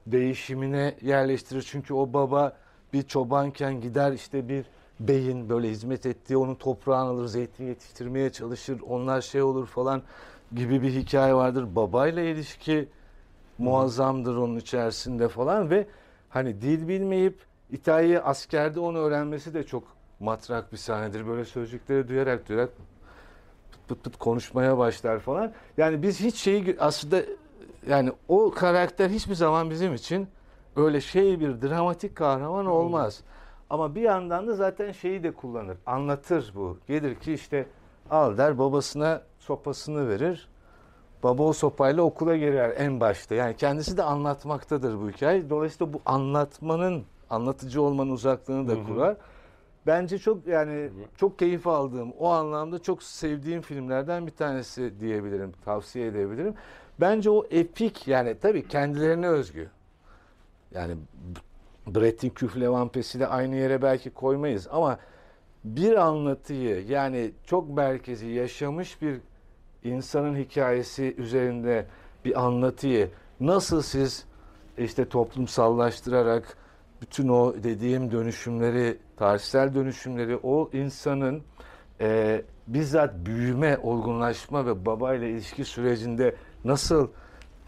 S3: değişimine yerleştirir. Çünkü o baba bir çobanken gider işte bir beyin böyle hizmet ettiği onun toprağını alır, zeytin yetiştirmeye çalışır. Onlar şey olur falan gibi bir hikaye vardır. Babayla ilişki muazzamdır onun içerisinde falan ve hani dil bilmeyip İtalya'yı askerde onu öğrenmesi de çok matrak bir sahnedir. Böyle sözcükleri duyarak duyarak pıt pıt pıt konuşmaya başlar falan. Yani biz hiç şeyi aslında yani o karakter hiçbir zaman bizim için öyle şey bir dramatik kahraman olmaz. Ama bir yandan da zaten şeyi de kullanır. Anlatır bu. Gelir ki işte al der babasına sopasını verir. Baba o sopayla okula girer en başta. Yani kendisi de anlatmaktadır bu hikaye. Dolayısıyla bu anlatmanın, anlatıcı olmanın uzaklığını da kurar. Bence çok yani çok keyif aldığım, o anlamda çok sevdiğim filmlerden bir tanesi diyebilirim, tavsiye edebilirim. Bence o epik yani tabii kendilerine özgü. Yani Brett'in Küfle Vampesi'yle aynı yere belki koymayız ama bir anlatıyı yani çok merkezi yaşamış bir insanın hikayesi üzerinde bir anlatıyı nasıl siz işte toplumsallaştırarak bütün o dediğim dönüşümleri, tarihsel dönüşümleri o insanın e, bizzat büyüme, olgunlaşma ve babayla ilişki sürecinde nasıl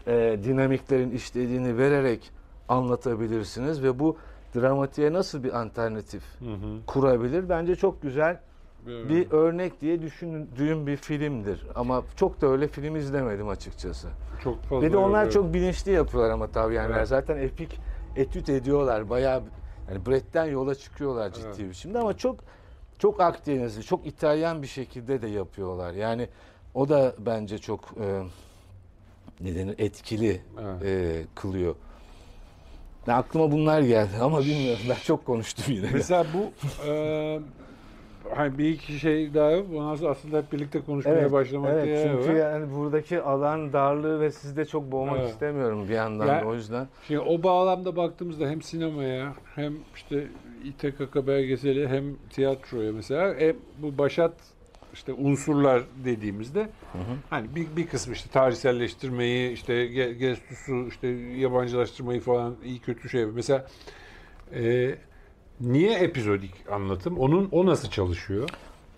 S3: e, dinamiklerin işlediğini vererek anlatabilirsiniz ve bu dramatiğe nasıl bir alternatif
S2: Hı hı.
S3: kurabilir? Bence çok güzel bir örnek diye düşündüğüm bir filmdir. Ama çok da öyle film izlemedim açıkçası.
S2: çok fazla
S3: Ve de onlar
S2: öyle.
S3: çok bilinçli yapıyorlar ama Tavyenler.
S2: Evet.
S3: Zaten epik etüt ediyorlar. Bayağı yani Brett'ten yola çıkıyorlar ciddi
S2: Evet.
S3: bir biçimde ama çok çok Akdenizli, çok İtalyan bir şekilde de yapıyorlar. Yani o da bence çok e, ne denir etkili
S2: Evet.
S3: e, kılıyor. Ya aklıma bunlar geldi ama bilmiyorum ben çok konuştum yine.
S2: Mesela bu e, hani bir iki şey daha yok. Ondan sonra aslında hep birlikte konuşmaya başlamak
S3: evet,
S2: diye
S3: çünkü
S2: var.
S3: yani buradaki alan darlığı ve sizde çok boğmak
S2: Evet.
S3: istemiyorum bir yandan
S2: Ya-
S3: da o yüzden.
S2: Şimdi o bağlamda baktığımızda hem sinemaya hem işte İTKK belgeseli hem tiyatroya mesela hem bu başat işte unsurlar dediğimizde hani bir, bir kısmı işte tarihselleştirmeyi işte ge- gestusu işte yabancılaştırmayı falan iyi kötü şey mesela e, niye epizodik anlatım onun o nasıl çalışıyor?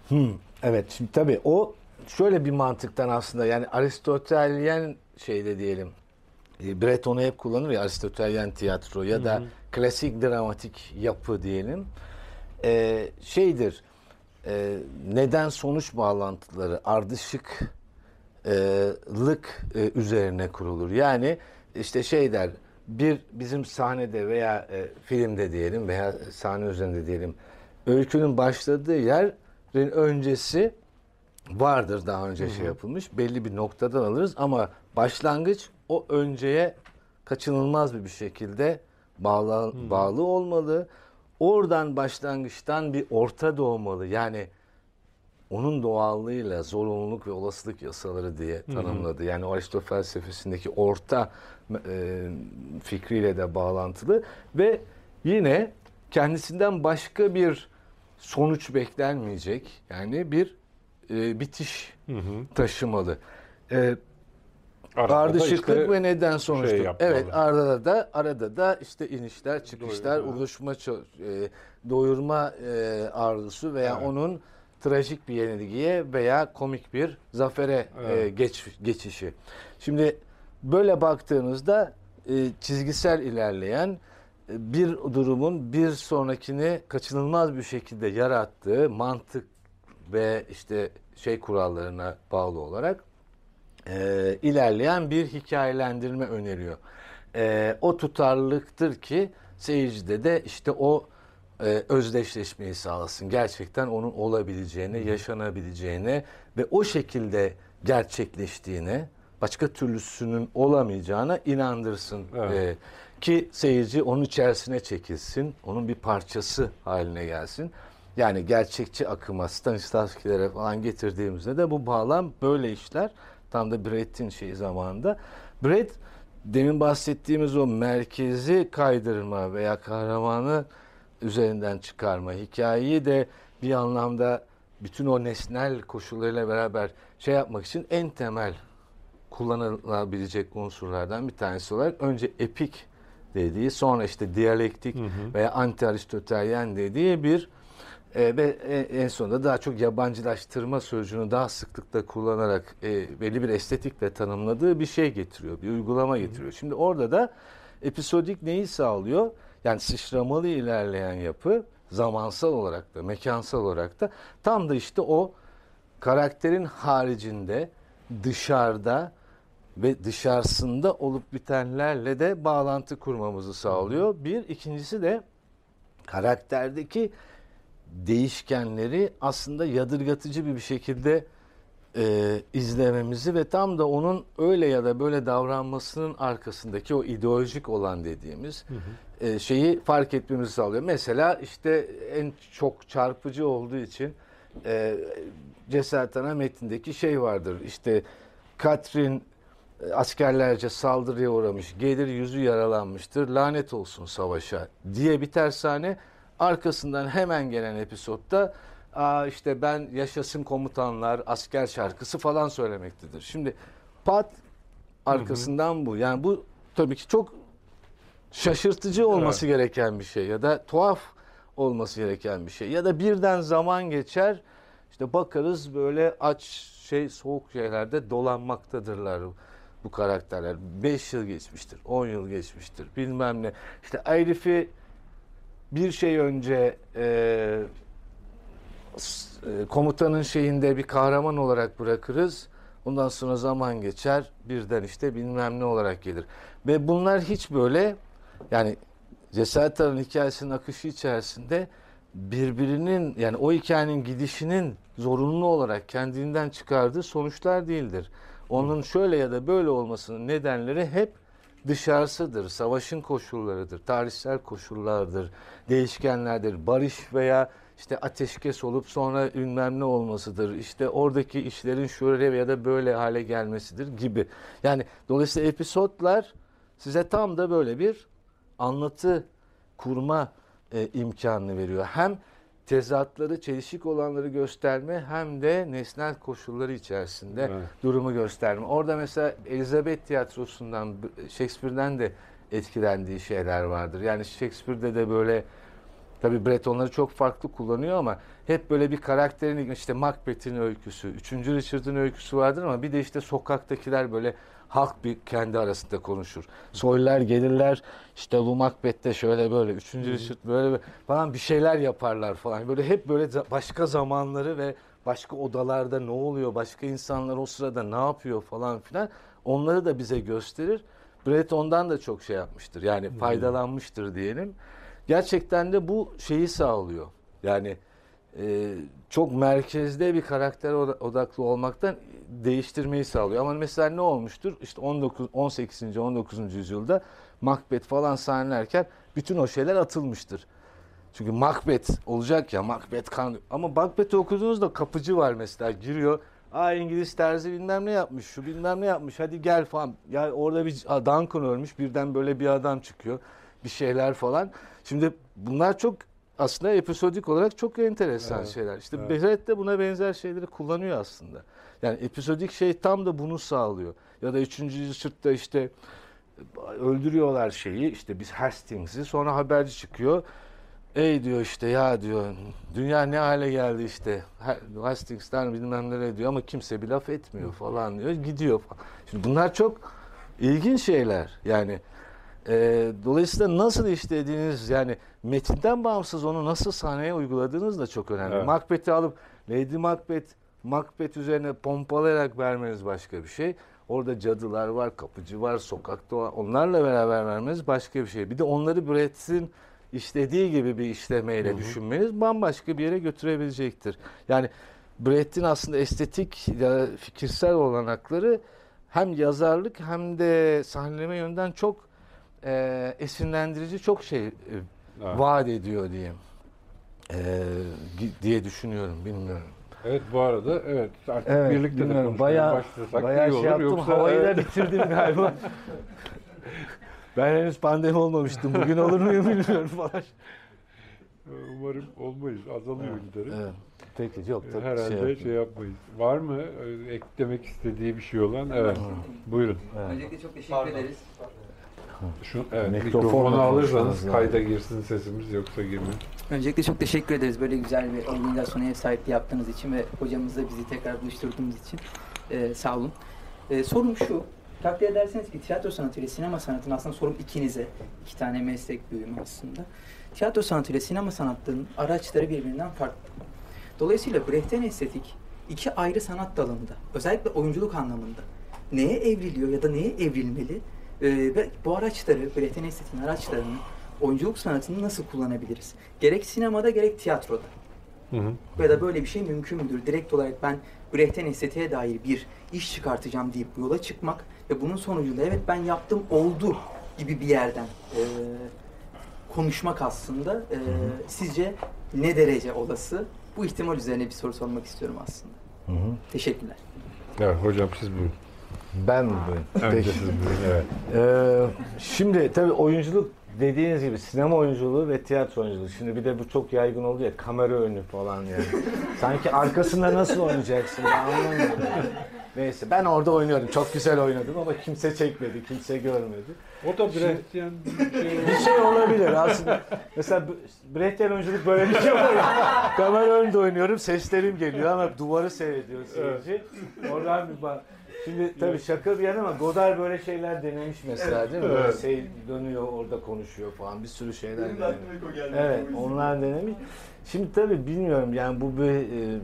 S3: Hmm, evet şimdi tabii o şöyle bir mantıktan aslında yani Aristotelyen şeyde diyelim e, Brett onu hep kullanır ya Aristotelyen tiyatro ya da klasik dramatik yapı diyelim E, şeydir e, neden sonuç bağlantıları ardışık e, lık e, üzerine kurulur. Yani işte şey der bir bizim sahnede veya e, filmde diyelim veya sahne üzerinde diyelim öykünün başladığı yerin öncesi vardır daha önce şey yapılmış. Belli bir noktadan alırız ama başlangıç o önceye kaçınılmaz bir bir şekilde bağlı, bağlı olmalı. Oradan başlangıçtan bir orta doğmalı. Yani onun doğallığıyla zorunluluk ve olasılık yasaları diye tanımladı. Yani Aristo felsefesindeki orta e, fikriyle de bağlantılı ve yine kendisinden başka bir sonuç beklenmeyecek. Yani bir e, bitiş taşımalı. E,
S2: Arada da
S3: Ardışıklık
S2: işte
S3: ve neden sonuçluk.
S2: şey yapmalı.
S3: evet arada da arada da işte inişler çıkışlar
S2: Doyurma.
S3: oluşma ço- e, doyurma e, arzusu veya
S2: Evet.
S3: onun trajik bir yenilgiye veya komik bir zafere e,
S2: Evet.
S3: geç geçişi. Şimdi böyle baktığınızda e, çizgisel ilerleyen e, bir durumun bir sonrakini kaçınılmaz bir şekilde yarattığı mantık ve işte şey kurallarına bağlı olarak e, ilerleyen bir hikayelendirme öneriyor. E, o tutarlılıktır ki seyircide de işte o e, özdeşleşmeyi sağlasın. Gerçekten onun olabileceğine, yaşanabileceğine ve o şekilde gerçekleştiğine, başka türlüsünün olamayacağına inandırsın.
S2: Evet.
S3: E, ki seyirci onun içerisine çekilsin, onun bir parçası haline gelsin. Yani gerçekçi akıma, Stanislavskilere falan getirdiğimizde de bu bağlam böyle işler. Tam da Brett'in şeyi zamanında. Brett demin bahsettiğimiz o merkezi kaydırma veya kahramanı üzerinden çıkarma hikayeyi de bir anlamda bütün o nesnel koşullarıyla beraber şey yapmak için en temel kullanılabilecek unsurlardan bir tanesi olarak önce epik dediği sonra işte diyalektik veya anti aristotelyen dediği bir e, ve e, en sonunda daha çok yabancılaştırma sözcüğünü daha sıklıkla kullanarak e, belli bir estetikle tanımladığı bir şey getiriyor, bir uygulama getiriyor. Şimdi orada da episodik neyi sağlıyor? Yani sıçramalı ilerleyen yapı zamansal olarak da mekansal olarak da tam da işte o karakterin haricinde dışarıda ve dışarısında olup bitenlerle de bağlantı kurmamızı sağlıyor. Bir, ikincisi de karakterdeki değişkenleri aslında yadırgatıcı bir şekilde e, izlememizi ve tam da onun öyle ya da böyle davranmasının arkasındaki o ideolojik olan dediğimiz hı hı. E, şeyi fark etmemizi sağlıyor. Mesela işte en çok çarpıcı olduğu için e, Cesaret Ana metnindeki şey vardır. İşte Katrin e, askerlerce saldırıya uğramış, gelir yüzü yaralanmıştır, lanet olsun savaşa diye bir tersane. Arkasından hemen gelen episodda Aa işte ben yaşasın komutanlar, asker şarkısı falan söylemektedir. Şimdi pat arkasından hı hı. bu. Yani bu tabii ki çok şaşırtıcı olması evet. gereken bir şey ya da tuhaf olması gereken bir şey. Ya da birden zaman geçer işte bakarız böyle aç şey soğuk şeylerde dolanmaktadırlar bu karakterler. 5 yıl geçmiştir, 10 yıl geçmiştir bilmem ne. İşte Elif'i bir şey önce e, e, komutanın şeyinde bir kahraman olarak bırakırız. Ondan sonra zaman geçer birden işte bilmem ne olarak gelir. Ve bunlar hiç böyle yani Cesaret Arı'nın hikayesinin akışı içerisinde birbirinin yani o hikayenin gidişinin zorunlu olarak kendinden çıkardığı sonuçlar değildir. Onun şöyle ya da böyle olmasının nedenleri hep dışarısıdır. Savaşın koşullarıdır, tarihsel koşullardır, değişkenlerdir. Barış veya işte ateşkes olup sonra ünlem ne olmasıdır. İşte oradaki işlerin şöyle ya da böyle hale gelmesidir gibi. Yani dolayısıyla episodlar size tam da böyle bir anlatı kurma e, imkanını veriyor. Hem tezatları, çelişik olanları gösterme hem de nesnel koşulları içerisinde evet. durumu gösterme. Orada mesela Elizabeth tiyatrosundan, Shakespeare'den de etkilendiği şeyler vardır. Yani Shakespeare'de de böyle Tabii Bretonları çok farklı kullanıyor ama hep böyle bir karakterin işte Macbeth'in öyküsü, 3. Richard'ın öyküsü vardır ama bir de işte sokaktakiler böyle halk bir kendi arasında konuşur. Soylar gelirler işte bu Macbeth'te şöyle böyle, 3. Richard böyle falan bir şeyler yaparlar falan. Böyle hep böyle başka zamanları ve başka odalarda ne oluyor, başka insanlar o sırada ne yapıyor falan filan onları da bize gösterir. Brett ondan da çok şey yapmıştır. Yani faydalanmıştır diyelim gerçekten de bu şeyi sağlıyor. Yani e, çok merkezde bir karakter odaklı olmaktan değiştirmeyi sağlıyor. Ama mesela ne olmuştur? İşte 19 18. 19. yüzyılda Macbeth falan sahnelerken bütün o şeyler atılmıştır. Çünkü Macbeth olacak ya Macbeth kan ama Macbeth'i okuduğunuzda kapıcı var mesela giriyor. Aa İngiliz terzi bilmem ne yapmış, şu bilmem ne yapmış. Hadi gel falan. Ya orada bir Duncan ölmüş, birden böyle bir adam çıkıyor. Bir şeyler falan. Şimdi bunlar çok aslında episodik olarak çok enteresan evet, şeyler. İşte evet. Behret de buna benzer şeyleri kullanıyor aslında. Yani episodik şey tam da bunu sağlıyor. Ya da üçüncü sırtta işte öldürüyorlar şeyi işte biz Hastings'i sonra haberci çıkıyor. Ey diyor işte ya diyor dünya ne hale geldi işte Hastings'ten bilmem nereye diyor ama kimse bir laf etmiyor falan diyor gidiyor falan. Şimdi bunlar çok ilginç şeyler yani e, dolayısıyla nasıl işlediğiniz yani metinden bağımsız onu nasıl sahneye uyguladığınız da çok önemli. Evet. Macbeth'i alıp Lady Macbeth, Macbeth üzerine pompalayarak vermeniz başka bir şey. Orada cadılar var, kapıcı var, sokakta var. Onlarla beraber vermeniz başka bir şey. Bir de onları Brett'in işlediği gibi bir işlemeyle hı hı. düşünmeniz bambaşka bir yere götürebilecektir. Yani Brett'in aslında estetik ya fikirsel olanakları hem yazarlık hem de sahneleme yönden çok e, esinlendirici çok şey e, evet. vaat ediyor diyeyim. E, diye düşünüyorum bilmiyorum.
S2: Evet bu arada evet artık evet, birlikte de konuşmaya bayağı, başlasak
S3: bayağı
S2: iyi
S3: şey olur. Yaptım,
S2: Yoksa
S3: havayı da bitirdim galiba. ben henüz pandemi olmamıştım. Bugün olur muyum bilmiyorum falan.
S2: Umarım olmayız. Azalıyor evet, giderek. Evet.
S3: Peki yok tabii
S2: Herhalde şey, şey yapmayız. Var mı e, eklemek istediği bir şey olan? Evet. Buyurun.
S4: Evet. Öncelikle çok teşekkür Pardon. ederiz.
S2: Şu, evet, mikrofonu alırsanız kayda girsin sesimiz yoksa girmez.
S4: Öncelikle çok teşekkür ederiz böyle güzel bir organizasyona ev sahipliği yaptığınız için ve hocamızla bizi tekrar buluşturduğunuz için. Ee, sağ olun. Ee, sorum şu, takdir ederseniz ki tiyatro sanatıyla sinema sanatının aslında sorum ikinize. iki tane meslek bölümü aslında. Tiyatro sanatıyla sinema sanatının araçları birbirinden farklı. Dolayısıyla Brecht'ten estetik iki ayrı sanat dalında, özellikle oyunculuk anlamında neye evriliyor ya da neye evrilmeli e, ve bu araçları, Breton Estet'in araçlarını oyunculuk sanatını nasıl kullanabiliriz? Gerek sinemada gerek tiyatroda.
S2: Hı hı.
S4: Ya da böyle bir şey mümkün müdür? Direkt olarak ben Brecht'ten estetiğe dair bir iş çıkartacağım deyip yola çıkmak ve bunun sonucunda evet ben yaptım oldu gibi bir yerden e, konuşmak aslında e, sizce ne derece olası? Bu ihtimal üzerine bir soru sormak istiyorum aslında.
S3: Hı hı.
S4: Teşekkürler.
S2: Evet hocam siz buyurun.
S3: Ben Peki.
S2: buyurun. Evet.
S3: Ee, şimdi tabii oyunculuk dediğiniz gibi sinema oyunculuğu ve tiyatro oyunculuğu. Şimdi bir de bu çok yaygın oldu ya kamera önü falan yani. Sanki arkasında nasıl oynayacaksın ben anlamıyorum. yani. Neyse ben orada oynuyorum. Çok güzel oynadım ama kimse çekmedi, kimse görmedi.
S2: O da Brechtian bir şey
S3: Bir şey olabilir aslında. Mesela Brechtian oyunculuk böyle bir şey oluyor. Kamera önünde oynuyorum, seslerim geliyor ama duvarı seyrediyor seyirci. Oradan bir bak. Şimdi tabii şaka bir yana ama Godard böyle şeyler denemiş mesela değil mi? Böyle
S2: Evet.
S3: şey dönüyor orada konuşuyor falan bir sürü şeyler denemiş. Evet onlar denemiş. Şimdi tabii bilmiyorum yani bu bir e,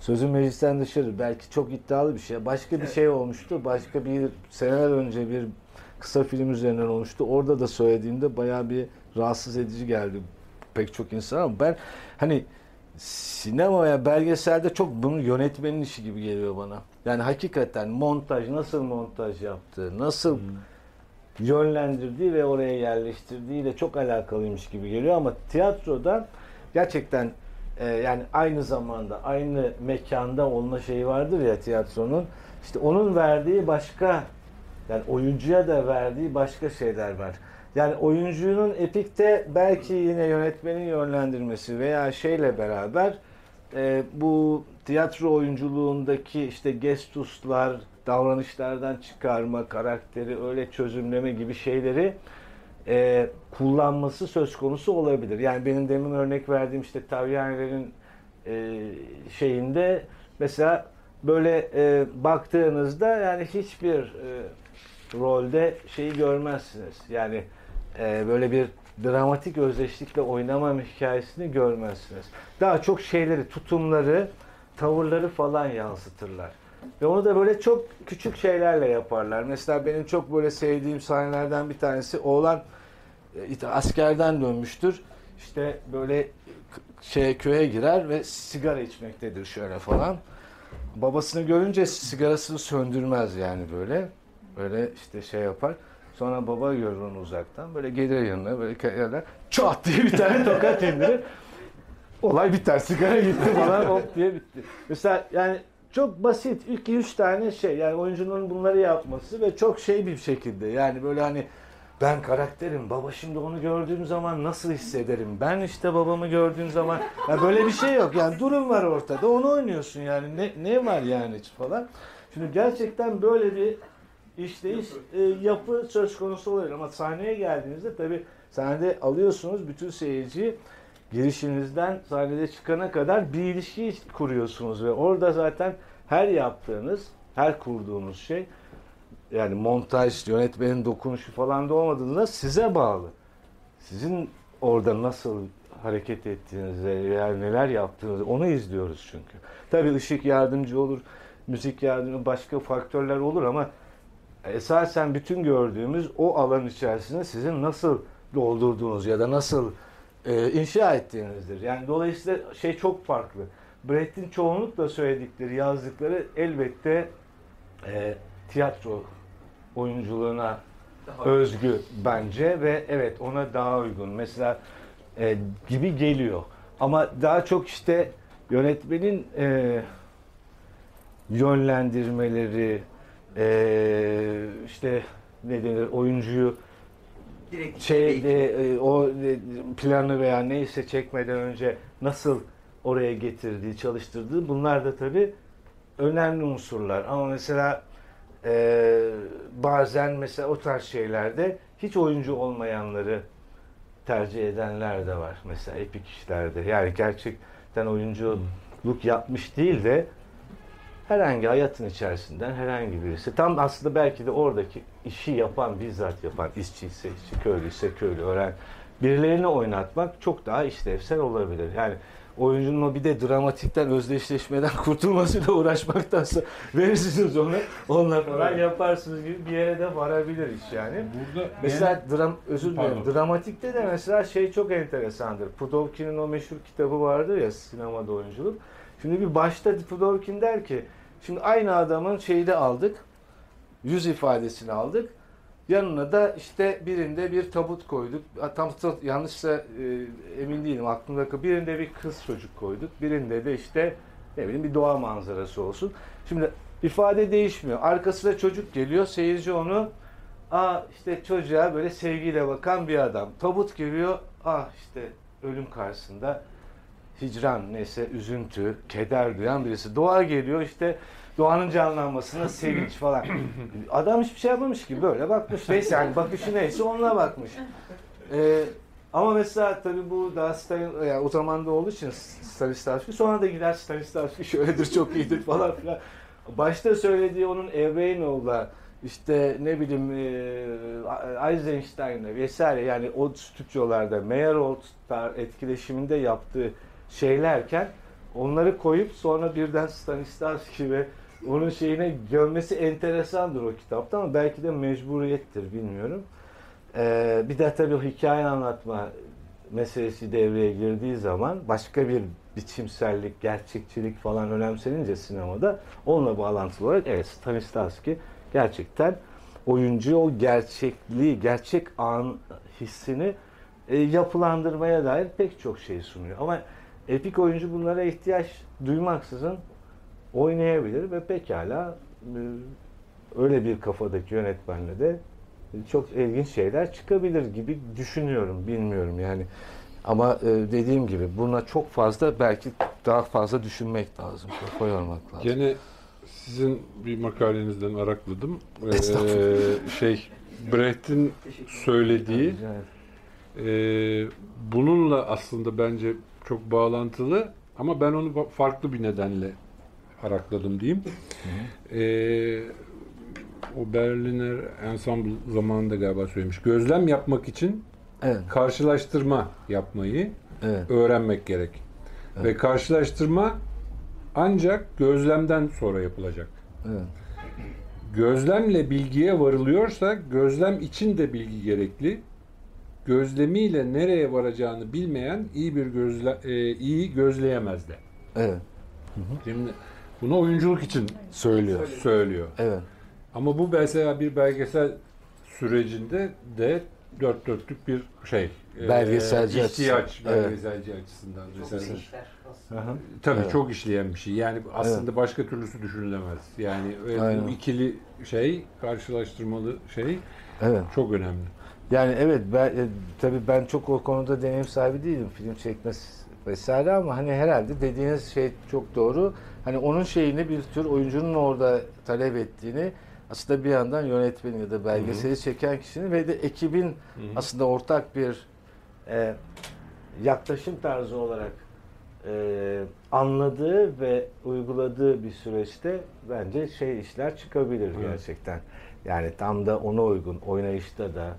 S3: sözün meclisten dışarı belki çok iddialı bir şey. Başka bir şey olmuştu. Başka bir seneler önce bir kısa film üzerinden olmuştu. Orada da söylediğimde bayağı bir rahatsız edici geldi pek çok insan ama ben hani sinema veya belgeselde çok bunun yönetmenin işi gibi geliyor bana. Yani hakikaten montaj nasıl montaj yaptığı, nasıl yönlendirdiği ve oraya yerleştirdiğiyle çok alakalıymış gibi geliyor ama tiyatroda gerçekten e, yani aynı zamanda aynı mekanda olma şeyi vardır ya tiyatronun işte onun verdiği başka yani oyuncuya da verdiği başka şeyler var. Yani oyuncunun epikte belki yine yönetmenin yönlendirmesi veya şeyle beraber e, bu tiyatro oyunculuğundaki işte gestuslar, davranışlardan çıkarma, karakteri öyle çözümleme gibi şeyleri e, kullanması söz konusu olabilir. Yani benim demin örnek verdiğim işte Taviani'lerin e, şeyinde mesela böyle e, baktığınızda yani hiçbir e, rolde şeyi görmezsiniz. Yani e, böyle bir dramatik özdeşlikle oynama hikayesini görmezsiniz. Daha çok şeyleri, tutumları, tavırları falan yansıtırlar. Ve onu da böyle çok küçük şeylerle yaparlar. Mesela benim çok böyle sevdiğim sahnelerden bir tanesi oğlan e, askerden dönmüştür. İşte böyle şey köye girer ve sigara içmektedir şöyle falan. Babasını görünce sigarasını söndürmez yani böyle. Böyle işte şey yapar. Sonra baba görür onu uzaktan. Böyle gelir yanına böyle yerler. Çat diye bir tane tokat indirir. Olay biter. Sigara gitti falan hop diye bitti. Mesela yani çok basit. iki üç tane şey. Yani oyuncunun bunları yapması ve çok şey bir şekilde. Yani böyle hani ben karakterim. Baba şimdi onu gördüğüm zaman nasıl hissederim? Ben işte babamı gördüğüm zaman ya böyle bir şey yok. Yani durum var ortada. Onu oynuyorsun yani. Ne, ne var yani falan. Şimdi gerçekten böyle bir işleyiş e, yapı söz konusu oluyor ama sahneye geldiğinizde tabi sahnede alıyorsunuz bütün seyirciyi girişinizden sahnede çıkana kadar bir ilişki kuruyorsunuz ve orada zaten her yaptığınız, her kurduğunuz şey yani montaj, yönetmenin dokunuşu falan da olmadığında size bağlı. Sizin orada nasıl hareket ettiğinizi veya neler yaptığınızı onu izliyoruz çünkü. Tabii ışık yardımcı olur, müzik yardımcı, başka faktörler olur ama esasen bütün gördüğümüz o alan içerisinde sizin nasıl doldurduğunuz ya da nasıl e, inşa ettiğinizdir. Yani dolayısıyla şey çok farklı. Brecht'in çoğunlukla söyledikleri, yazdıkları elbette e, tiyatro oyunculuğuna
S4: Daha
S3: özgü bence ve evet ona daha uygun. Mesela e, gibi geliyor. Ama daha çok işte yönetmenin e, yönlendirmeleri, e, işte ne denir oyuncuyu
S4: direkt
S3: şey e, o e, planı veya neyse çekmeden önce nasıl oraya getirdiği, çalıştırdığı bunlar da tabii önemli unsurlar. Ama mesela e, bazen mesela o tarz şeylerde hiç oyuncu olmayanları tercih edenler de var. Mesela epik işlerde. Yani gerçekten oyunculuk yapmış değil de herhangi hayatın içerisinden herhangi birisi. Tam aslında belki de oradaki işi yapan, bizzat yapan, işçi ise işçi, köylü ise köylü, öğren birilerini oynatmak çok daha işlevsel olabilir. Yani oyuncunun o bir de dramatikten özdeşleşmeden kurtulmasıyla uğraşmaktansa verirsiniz onu onunla falan yaparsınız gibi bir yere de varabilir iş yani.
S2: Burada
S3: Mesela dram, özür dilerim. Dramatikte de mesela şey çok enteresandır. Pudovkin'in o meşhur kitabı vardır ya sinemada oyunculuk. Şimdi bir başta Pudovkin der ki şimdi aynı adamın şeyi de aldık. Yüz ifadesini aldık. Yanına da işte birinde bir tabut koyduk. Tam yanlışsa e, emin değilim aklımda. Birinde bir kız çocuk koyduk. Birinde de işte ne bileyim bir doğa manzarası olsun. Şimdi ifade değişmiyor. Arkasında çocuk geliyor. Seyirci onu Aa işte çocuğa böyle sevgiyle bakan bir adam. Tabut geliyor. Ah işte ölüm karşısında hicran neyse üzüntü, keder duyan birisi. Doğa geliyor işte doğanın canlanmasına sevinç falan. Adam hiçbir şey yapmamış ki böyle bakmış. Neyse yani bakışı neyse onunla bakmış. Ee, ama mesela tabii bu daha Stalin, yani o zaman da olduğu için Stanislavski sonra da gider Stanislavski şöyledir çok iyidir falan filan. Başta söylediği onun Evreynoğlu'la işte ne bileyim e, Eisenstein'le vesaire yani o stüdyolarda Meyerhold'lar etkileşiminde yaptığı şeylerken onları koyup sonra birden Stanislavski ve onun şeyine gömmesi enteresandır o kitapta ama belki de mecburiyettir bilmiyorum. Ee, bir de tabii hikaye anlatma meselesi devreye girdiği zaman başka bir biçimsellik, gerçekçilik falan önemsenince sinemada onunla bağlantılı olarak evet Stanislavski gerçekten oyuncu o gerçekliği, gerçek an hissini e, yapılandırmaya dair pek çok şey sunuyor. Ama epik oyuncu bunlara ihtiyaç duymaksızın oynayabilir ve pekala e, öyle bir kafadaki yönetmenle de çok ilginç şeyler çıkabilir gibi düşünüyorum, bilmiyorum yani. Ama e, dediğim gibi buna çok fazla belki daha fazla düşünmek lazım, kafa yormak lazım.
S2: Gene sizin bir makalenizden arakladım. Ee, şey Brecht'in söylediği e, bununla aslında bence çok bağlantılı ama ben onu fa- farklı bir nedenle arakladım diyeyim. E, o Berliner Ensemble zamanında galiba söylemiş. Gözlem yapmak için
S3: Evet,
S2: karşılaştırma yapmayı
S3: evet,
S2: öğrenmek gerek.
S3: Evet.
S2: Ve karşılaştırma ancak gözlemden sonra yapılacak.
S3: evet.
S2: Gözlemle bilgiye varılıyorsa gözlem için de bilgi gerekli. Gözlemiyle nereye varacağını bilmeyen iyi bir gözle e, iyi gözleyemez de.
S3: evet.
S2: Şimdi bunu oyunculuk için
S3: Söylüyor.
S2: söylüyor.
S3: Evet.
S2: Ama bu mesela bir belgesel sürecinde de dört dörtlük bir şey. e,
S3: Belgeselci
S2: ihtiyaç
S3: açısından. Evet.
S2: belgeselci açısından. Mesela.
S3: Hı hı.
S2: Tabii
S3: Evet.
S2: çok işleyen bir şey. Yani aslında başka türlüsü düşünülemez. Yani ve bu ikili şey, karşılaştırmalı şey
S3: Evet.
S2: çok önemli.
S3: Yani evet ben e, tabii ben çok o konuda deneyim sahibi değilim film çekmesi vesaire ama hani herhalde dediğiniz şey çok doğru. Hani onun şeyini bir tür oyuncunun orada talep ettiğini aslında bir yandan yönetmeni ya da belgeseli çeken kişinin ve de ekibin aslında ortak bir e, yaklaşım tarzı olarak e, anladığı ve uyguladığı bir süreçte bence şey işler çıkabilir
S2: Evet.
S3: gerçekten. Yani tam da ona uygun oynayışta da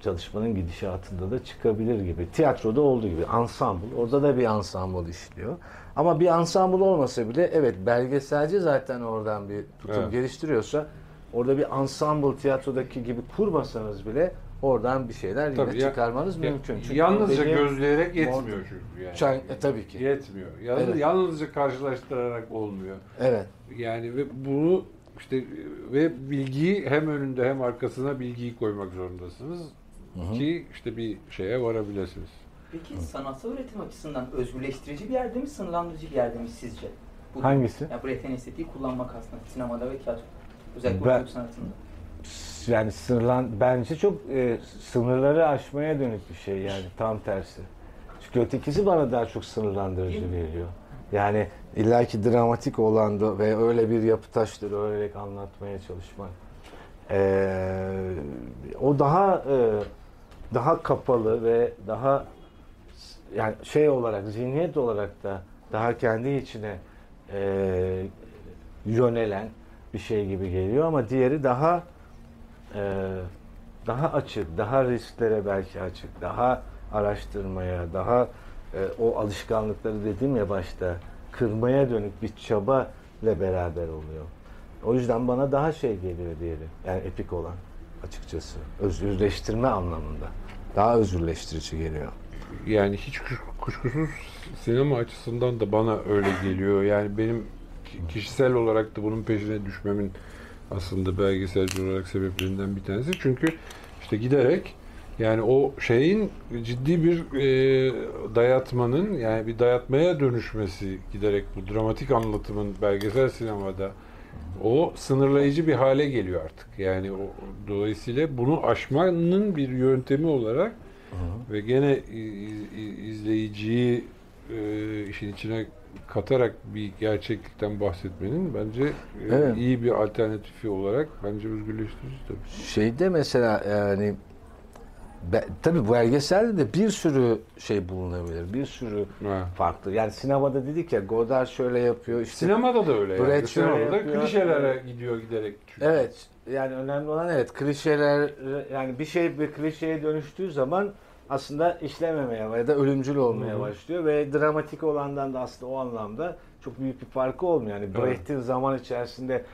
S3: çalışmanın gidişatında da çıkabilir gibi. Tiyatroda olduğu gibi ensemble. Orada da bir ensemble işliyor. Ama bir ensemble olmasa bile evet belgeselci zaten oradan bir tutum
S2: Evet.
S3: geliştiriyorsa orada bir ensemble tiyatrodaki gibi kurmasanız bile oradan bir şeyler yine
S2: Tabii ya-
S3: çıkarmanız
S2: Ya-
S3: mümkün. Çünkü
S2: yalnızca gözleyerek yetmiyor çünkü yani.
S3: Çan- e, tabii ki.
S2: Yetmiyor. Yalnız,
S3: Evet.
S2: Yalnızca karşılaştırarak olmuyor.
S3: Evet.
S2: Yani ve bunu işte ve bilgiyi hem önünde hem arkasına bilgiyi koymak zorundasınız ki işte bir şeye varabilirsiniz.
S4: Peki sanatsal üretim açısından özgürleştirici bir yerde mi, sınırlandırıcı bir yerde mi sizce? Bu,
S3: Hangisi?
S4: Ya Brecht'in estetiği kullanmak aslında sinemada ve tiyatro. Özellikle
S3: Ben-
S4: sanatında.
S3: Yani sınırlan bence çok e, sınırları aşmaya dönük bir şey yani tam tersi. Çünkü ötekisi bana daha çok sınırlandırıcı geliyor. Yani illaki dramatik olan da ve öyle bir yapı taşları örerek anlatmaya çalışmak. Ee, o daha e, daha kapalı ve daha yani şey olarak zihniyet olarak da daha kendi içine e, yönelen bir şey gibi geliyor ama diğeri daha e, daha açık, daha risklere belki açık, daha araştırmaya, daha e, o alışkanlıkları dedim ya başta kırmaya dönük bir çaba ile beraber oluyor. O yüzden bana daha şey geliyor diyelim. Yani epik olan açıkçası. Özgürleştirme anlamında. Daha özgürleştirici geliyor.
S2: Yani hiç kuşkusuz sinema açısından da bana öyle geliyor. Yani benim kişisel olarak da bunun peşine düşmemin aslında belgeselci olarak sebeplerinden bir tanesi. Çünkü işte giderek yani o şeyin ciddi bir e, dayatmanın yani bir dayatmaya dönüşmesi giderek bu dramatik anlatımın belgesel sinemada o sınırlayıcı bir hale geliyor artık. Yani o, dolayısıyla bunu aşmanın bir yöntemi olarak Hı-hı. ve gene izleyiciyi e, işin içine katarak bir gerçeklikten bahsetmenin bence e, evet. iyi bir alternatifi olarak bence özgürleştirici tabii.
S3: Şeyde mesela yani Be, tabii belgeselde de bir sürü şey bulunabilir. Bir sürü ha. farklı. Yani sinemada dedik ya Godard şöyle yapıyor. Işte
S2: sinemada da öyle. Yani. Sinemada yapıyor. klişelere gidiyor giderek.
S3: Çünkü. Evet. Yani önemli olan evet klişeler yani bir şey bir klişeye dönüştüğü zaman aslında işlememeye ya da ölümcül olmaya Hı-hı. başlıyor ve dramatik olandan da aslında o anlamda çok büyük bir farkı olmuyor. Yani Brecht'in zaman içerisinde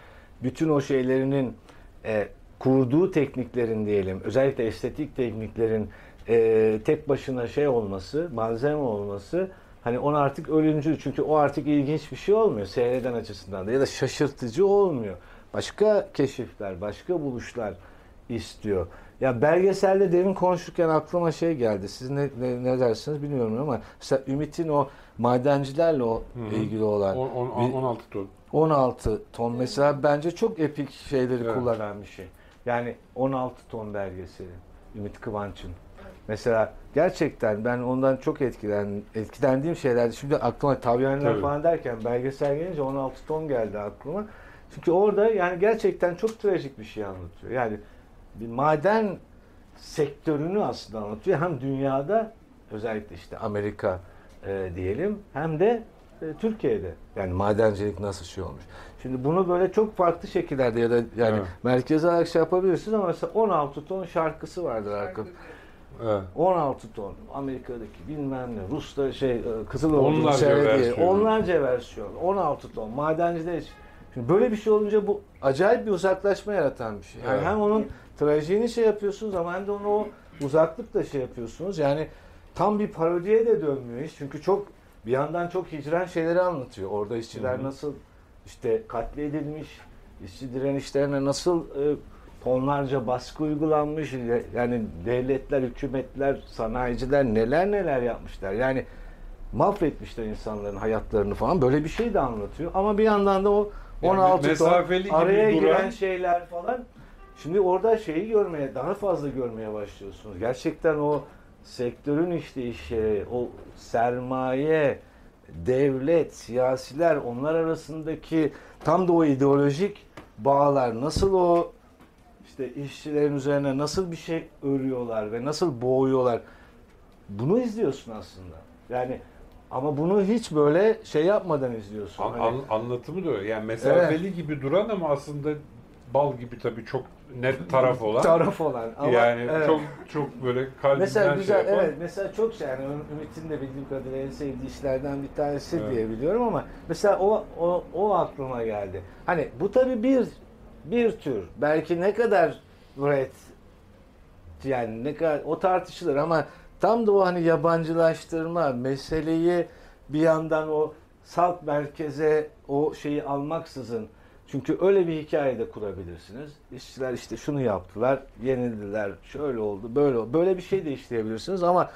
S3: bütün o şeylerinin e, kurduğu tekniklerin diyelim, özellikle estetik tekniklerin e, tek başına şey olması, malzeme olması hani on artık ölümcül çünkü o artık ilginç bir şey olmuyor seyreden açısından da ya da şaşırtıcı olmuyor. Başka keşifler, başka buluşlar istiyor. Ya belgeselde demin konuşurken aklıma şey geldi. Siz ne, ne, ne dersiniz bilmiyorum ama mesela Ümit'in o madencilerle o Hı-hı. ilgili olan
S2: on, on, 16 ton.
S3: 16 ton mesela bence çok epik şeyleri evet. kullanan bir şey. Yani 16 ton belgeseli Ümit Kıvanç'ın. Mesela gerçekten ben ondan çok etkilen, etkilendiğim şeylerdi. Şimdi aklıma tavyaneler falan derken belgesel gelince 16 ton geldi aklıma. Çünkü orada yani gerçekten çok trajik bir şey anlatıyor. Yani bir maden sektörünü aslında anlatıyor. Hem dünyada özellikle işte Amerika e, diyelim hem de e, Türkiye'de. Yani madencilik nasıl şey olmuş. Şimdi bunu böyle çok farklı şekillerde ya da yani evet. merkez olarak şey yapabilirsiniz ama mesela 16 ton şarkısı vardır arkada. Evet. 16 ton Amerika'daki bilmem ne Rus'ta şey e, Kızılova'da seyrediyor. Onlarca versiyon. 16 ton madenciler için. Şimdi böyle bir şey olunca bu acayip bir uzaklaşma yaratan bir şey. Yani evet. hem onun trajiğini şey yapıyorsunuz ama hem de onu o uzaklıkla şey yapıyorsunuz. Yani tam bir parodiye de dönmüyor iş. Çünkü çok bir yandan çok hicren şeyleri anlatıyor. Orada işçiler Hı-hı. nasıl işte katledilmiş, işçi direnişlerine nasıl e, tonlarca baskı uygulanmış. Yani devletler, hükümetler, sanayiciler neler neler yapmışlar. Yani mahvetmişler insanların hayatlarını falan. Böyle bir şey de anlatıyor. Ama bir yandan da o 16 yani ton araya duran... giren şeyler falan. Şimdi orada şeyi görmeye, daha fazla görmeye başlıyorsunuz. Gerçekten o sektörün işleyişi, o sermaye, devlet, siyasiler onlar arasındaki tam da o ideolojik bağlar nasıl o işte işçilerin üzerine nasıl bir şey örüyorlar ve nasıl boğuyorlar. Bunu izliyorsun aslında. Yani ama bunu hiç böyle şey yapmadan izliyorsun.
S2: An, hani... an, anlatımı da öyle. Yani mesafeli evet. gibi duran ama aslında bal gibi tabii çok net taraf olan.
S3: taraf olan. Ama,
S2: yani evet. çok çok böyle kalbinden
S3: mesela
S2: şey
S3: güzel,
S2: şey yapan.
S3: Evet mesela çok şey yani Ümit'in de bildiğim kadarıyla en sevdiği işlerden bir tanesi evet. diye biliyorum ama mesela o, o, o aklıma geldi. Hani bu tabii bir bir tür belki ne kadar red yani ne kadar o tartışılır ama tam da o hani yabancılaştırma meseleyi bir yandan o salt merkeze o şeyi almaksızın çünkü öyle bir hikaye de kurabilirsiniz. İşçiler işte şunu yaptılar, yenildiler, şöyle oldu, böyle oldu. Böyle bir şey de işleyebilirsiniz ama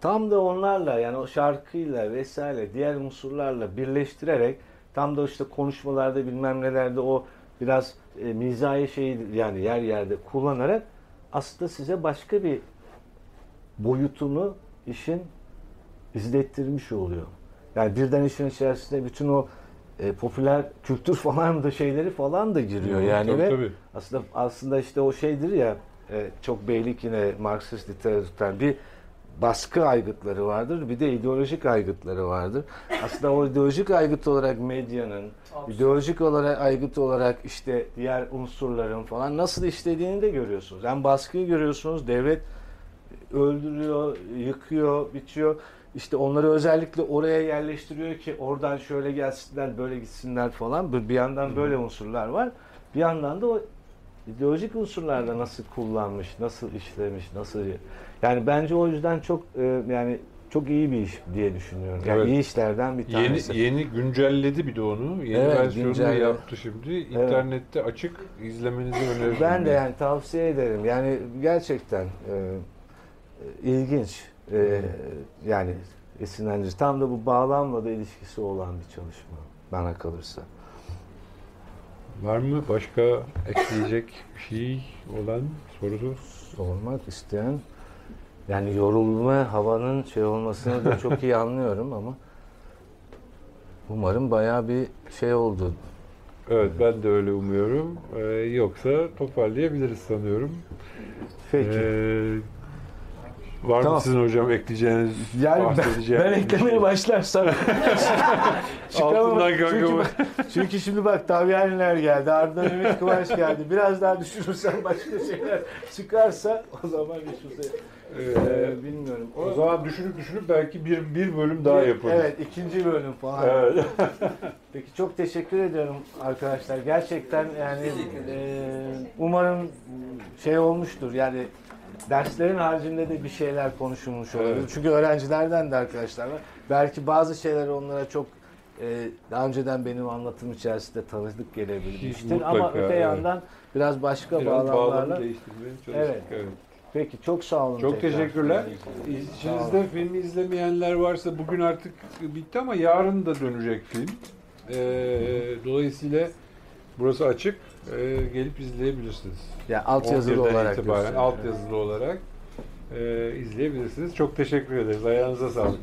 S3: tam da onlarla yani o şarkıyla vesaire diğer unsurlarla birleştirerek tam da işte konuşmalarda bilmem nelerde o biraz e, mizahi şeyi yani yer yerde kullanarak aslında size başka bir boyutunu işin izlettirmiş oluyor. Yani birden işin içerisinde bütün o e, popüler kültür falan da şeyleri falan da giriyor yani tabii, ve tabii. aslında aslında işte o şeydir ya e, çok beylik yine Marksist literatürden bir baskı aygıtları vardır bir de ideolojik aygıtları vardır. Aslında o ideolojik aygıt olarak medyanın, ideolojik olarak aygıt olarak işte diğer unsurların falan nasıl işlediğini de görüyorsunuz. Hem baskıyı görüyorsunuz, devlet öldürüyor, yıkıyor, bitiyor. İşte onları özellikle oraya yerleştiriyor ki oradan şöyle gelsinler, böyle gitsinler falan. Bir yandan böyle unsurlar var. Bir yandan da o ideolojik unsurlarda nasıl kullanmış, nasıl işlemiş, nasıl yani bence o yüzden çok e, yani çok iyi bir iş diye düşünüyorum. Yani
S2: Evet.
S3: iyi işlerden bir
S2: Yeni
S3: tanesi.
S2: yeni güncelledi bir de onu. Yeni
S3: Evet,
S2: versiyonunu
S3: güncelle.
S2: yaptı şimdi. İnternette açık izlemenizi öneririm.
S3: Ben de yani tavsiye ederim. Yani gerçekten e, ilginç. E, yani esinlendirici. Tam da bu bağlamla da ilişkisi olan bir çalışma bana kalırsa.
S2: Var mı başka ekleyecek bir şey olan sorusu?
S3: Sormak isteyen yani yorulma havanın şey olmasını da çok iyi anlıyorum ama umarım bayağı bir şey oldu.
S2: Evet ben de öyle umuyorum. Ee, yoksa toparlayabiliriz sanıyorum.
S3: Peki.
S2: Ee, var
S3: Tamam.
S2: mı sizin hocam ekleyeceğiniz,
S3: yani ben,
S2: bahsedeceğiniz
S3: ben
S2: bir
S3: eklemeye
S2: şey?
S3: başlarsam çıkamam. Çünkü,
S2: bak.
S3: bak- çünkü şimdi bak Tavyaniler geldi, ardından Ümit Kıvanç geldi. Biraz daha düşürürsen başka şeyler çıkarsa o zaman hiç şey-
S2: Ee,
S3: bilmiyorum.
S2: o zaman düşünüp düşünüp belki bir, bir bölüm daha yaparız.
S3: Evet, ikinci bölüm falan.
S2: Evet.
S3: Peki çok teşekkür ediyorum arkadaşlar. Gerçekten yani e, umarım şey olmuştur. Yani derslerin haricinde de bir şeyler konuşulmuş olabilir.
S2: Evet.
S3: Çünkü öğrencilerden de arkadaşlar var. Belki bazı şeyler onlara çok e, daha önceden benim anlatım içerisinde tanıdık gelebilmiştir. Ama öte
S2: evet.
S3: yandan biraz başka
S2: Biraz
S3: bağlamlarla. Evet.
S2: evet.
S3: Peki çok sağ olun.
S2: Çok
S3: tekrar.
S2: teşekkürler. İçinizde filmi izlemeyenler varsa bugün artık bitti ama yarın da dönecek film. Ee, dolayısıyla burası açık. Ee, gelip izleyebilirsiniz.
S3: Ya alt yazılı
S2: 11'den
S3: olarak
S2: itibaren alt yazılı olarak e, izleyebilirsiniz. Çok teşekkür ederiz. Ayağınıza sağlık.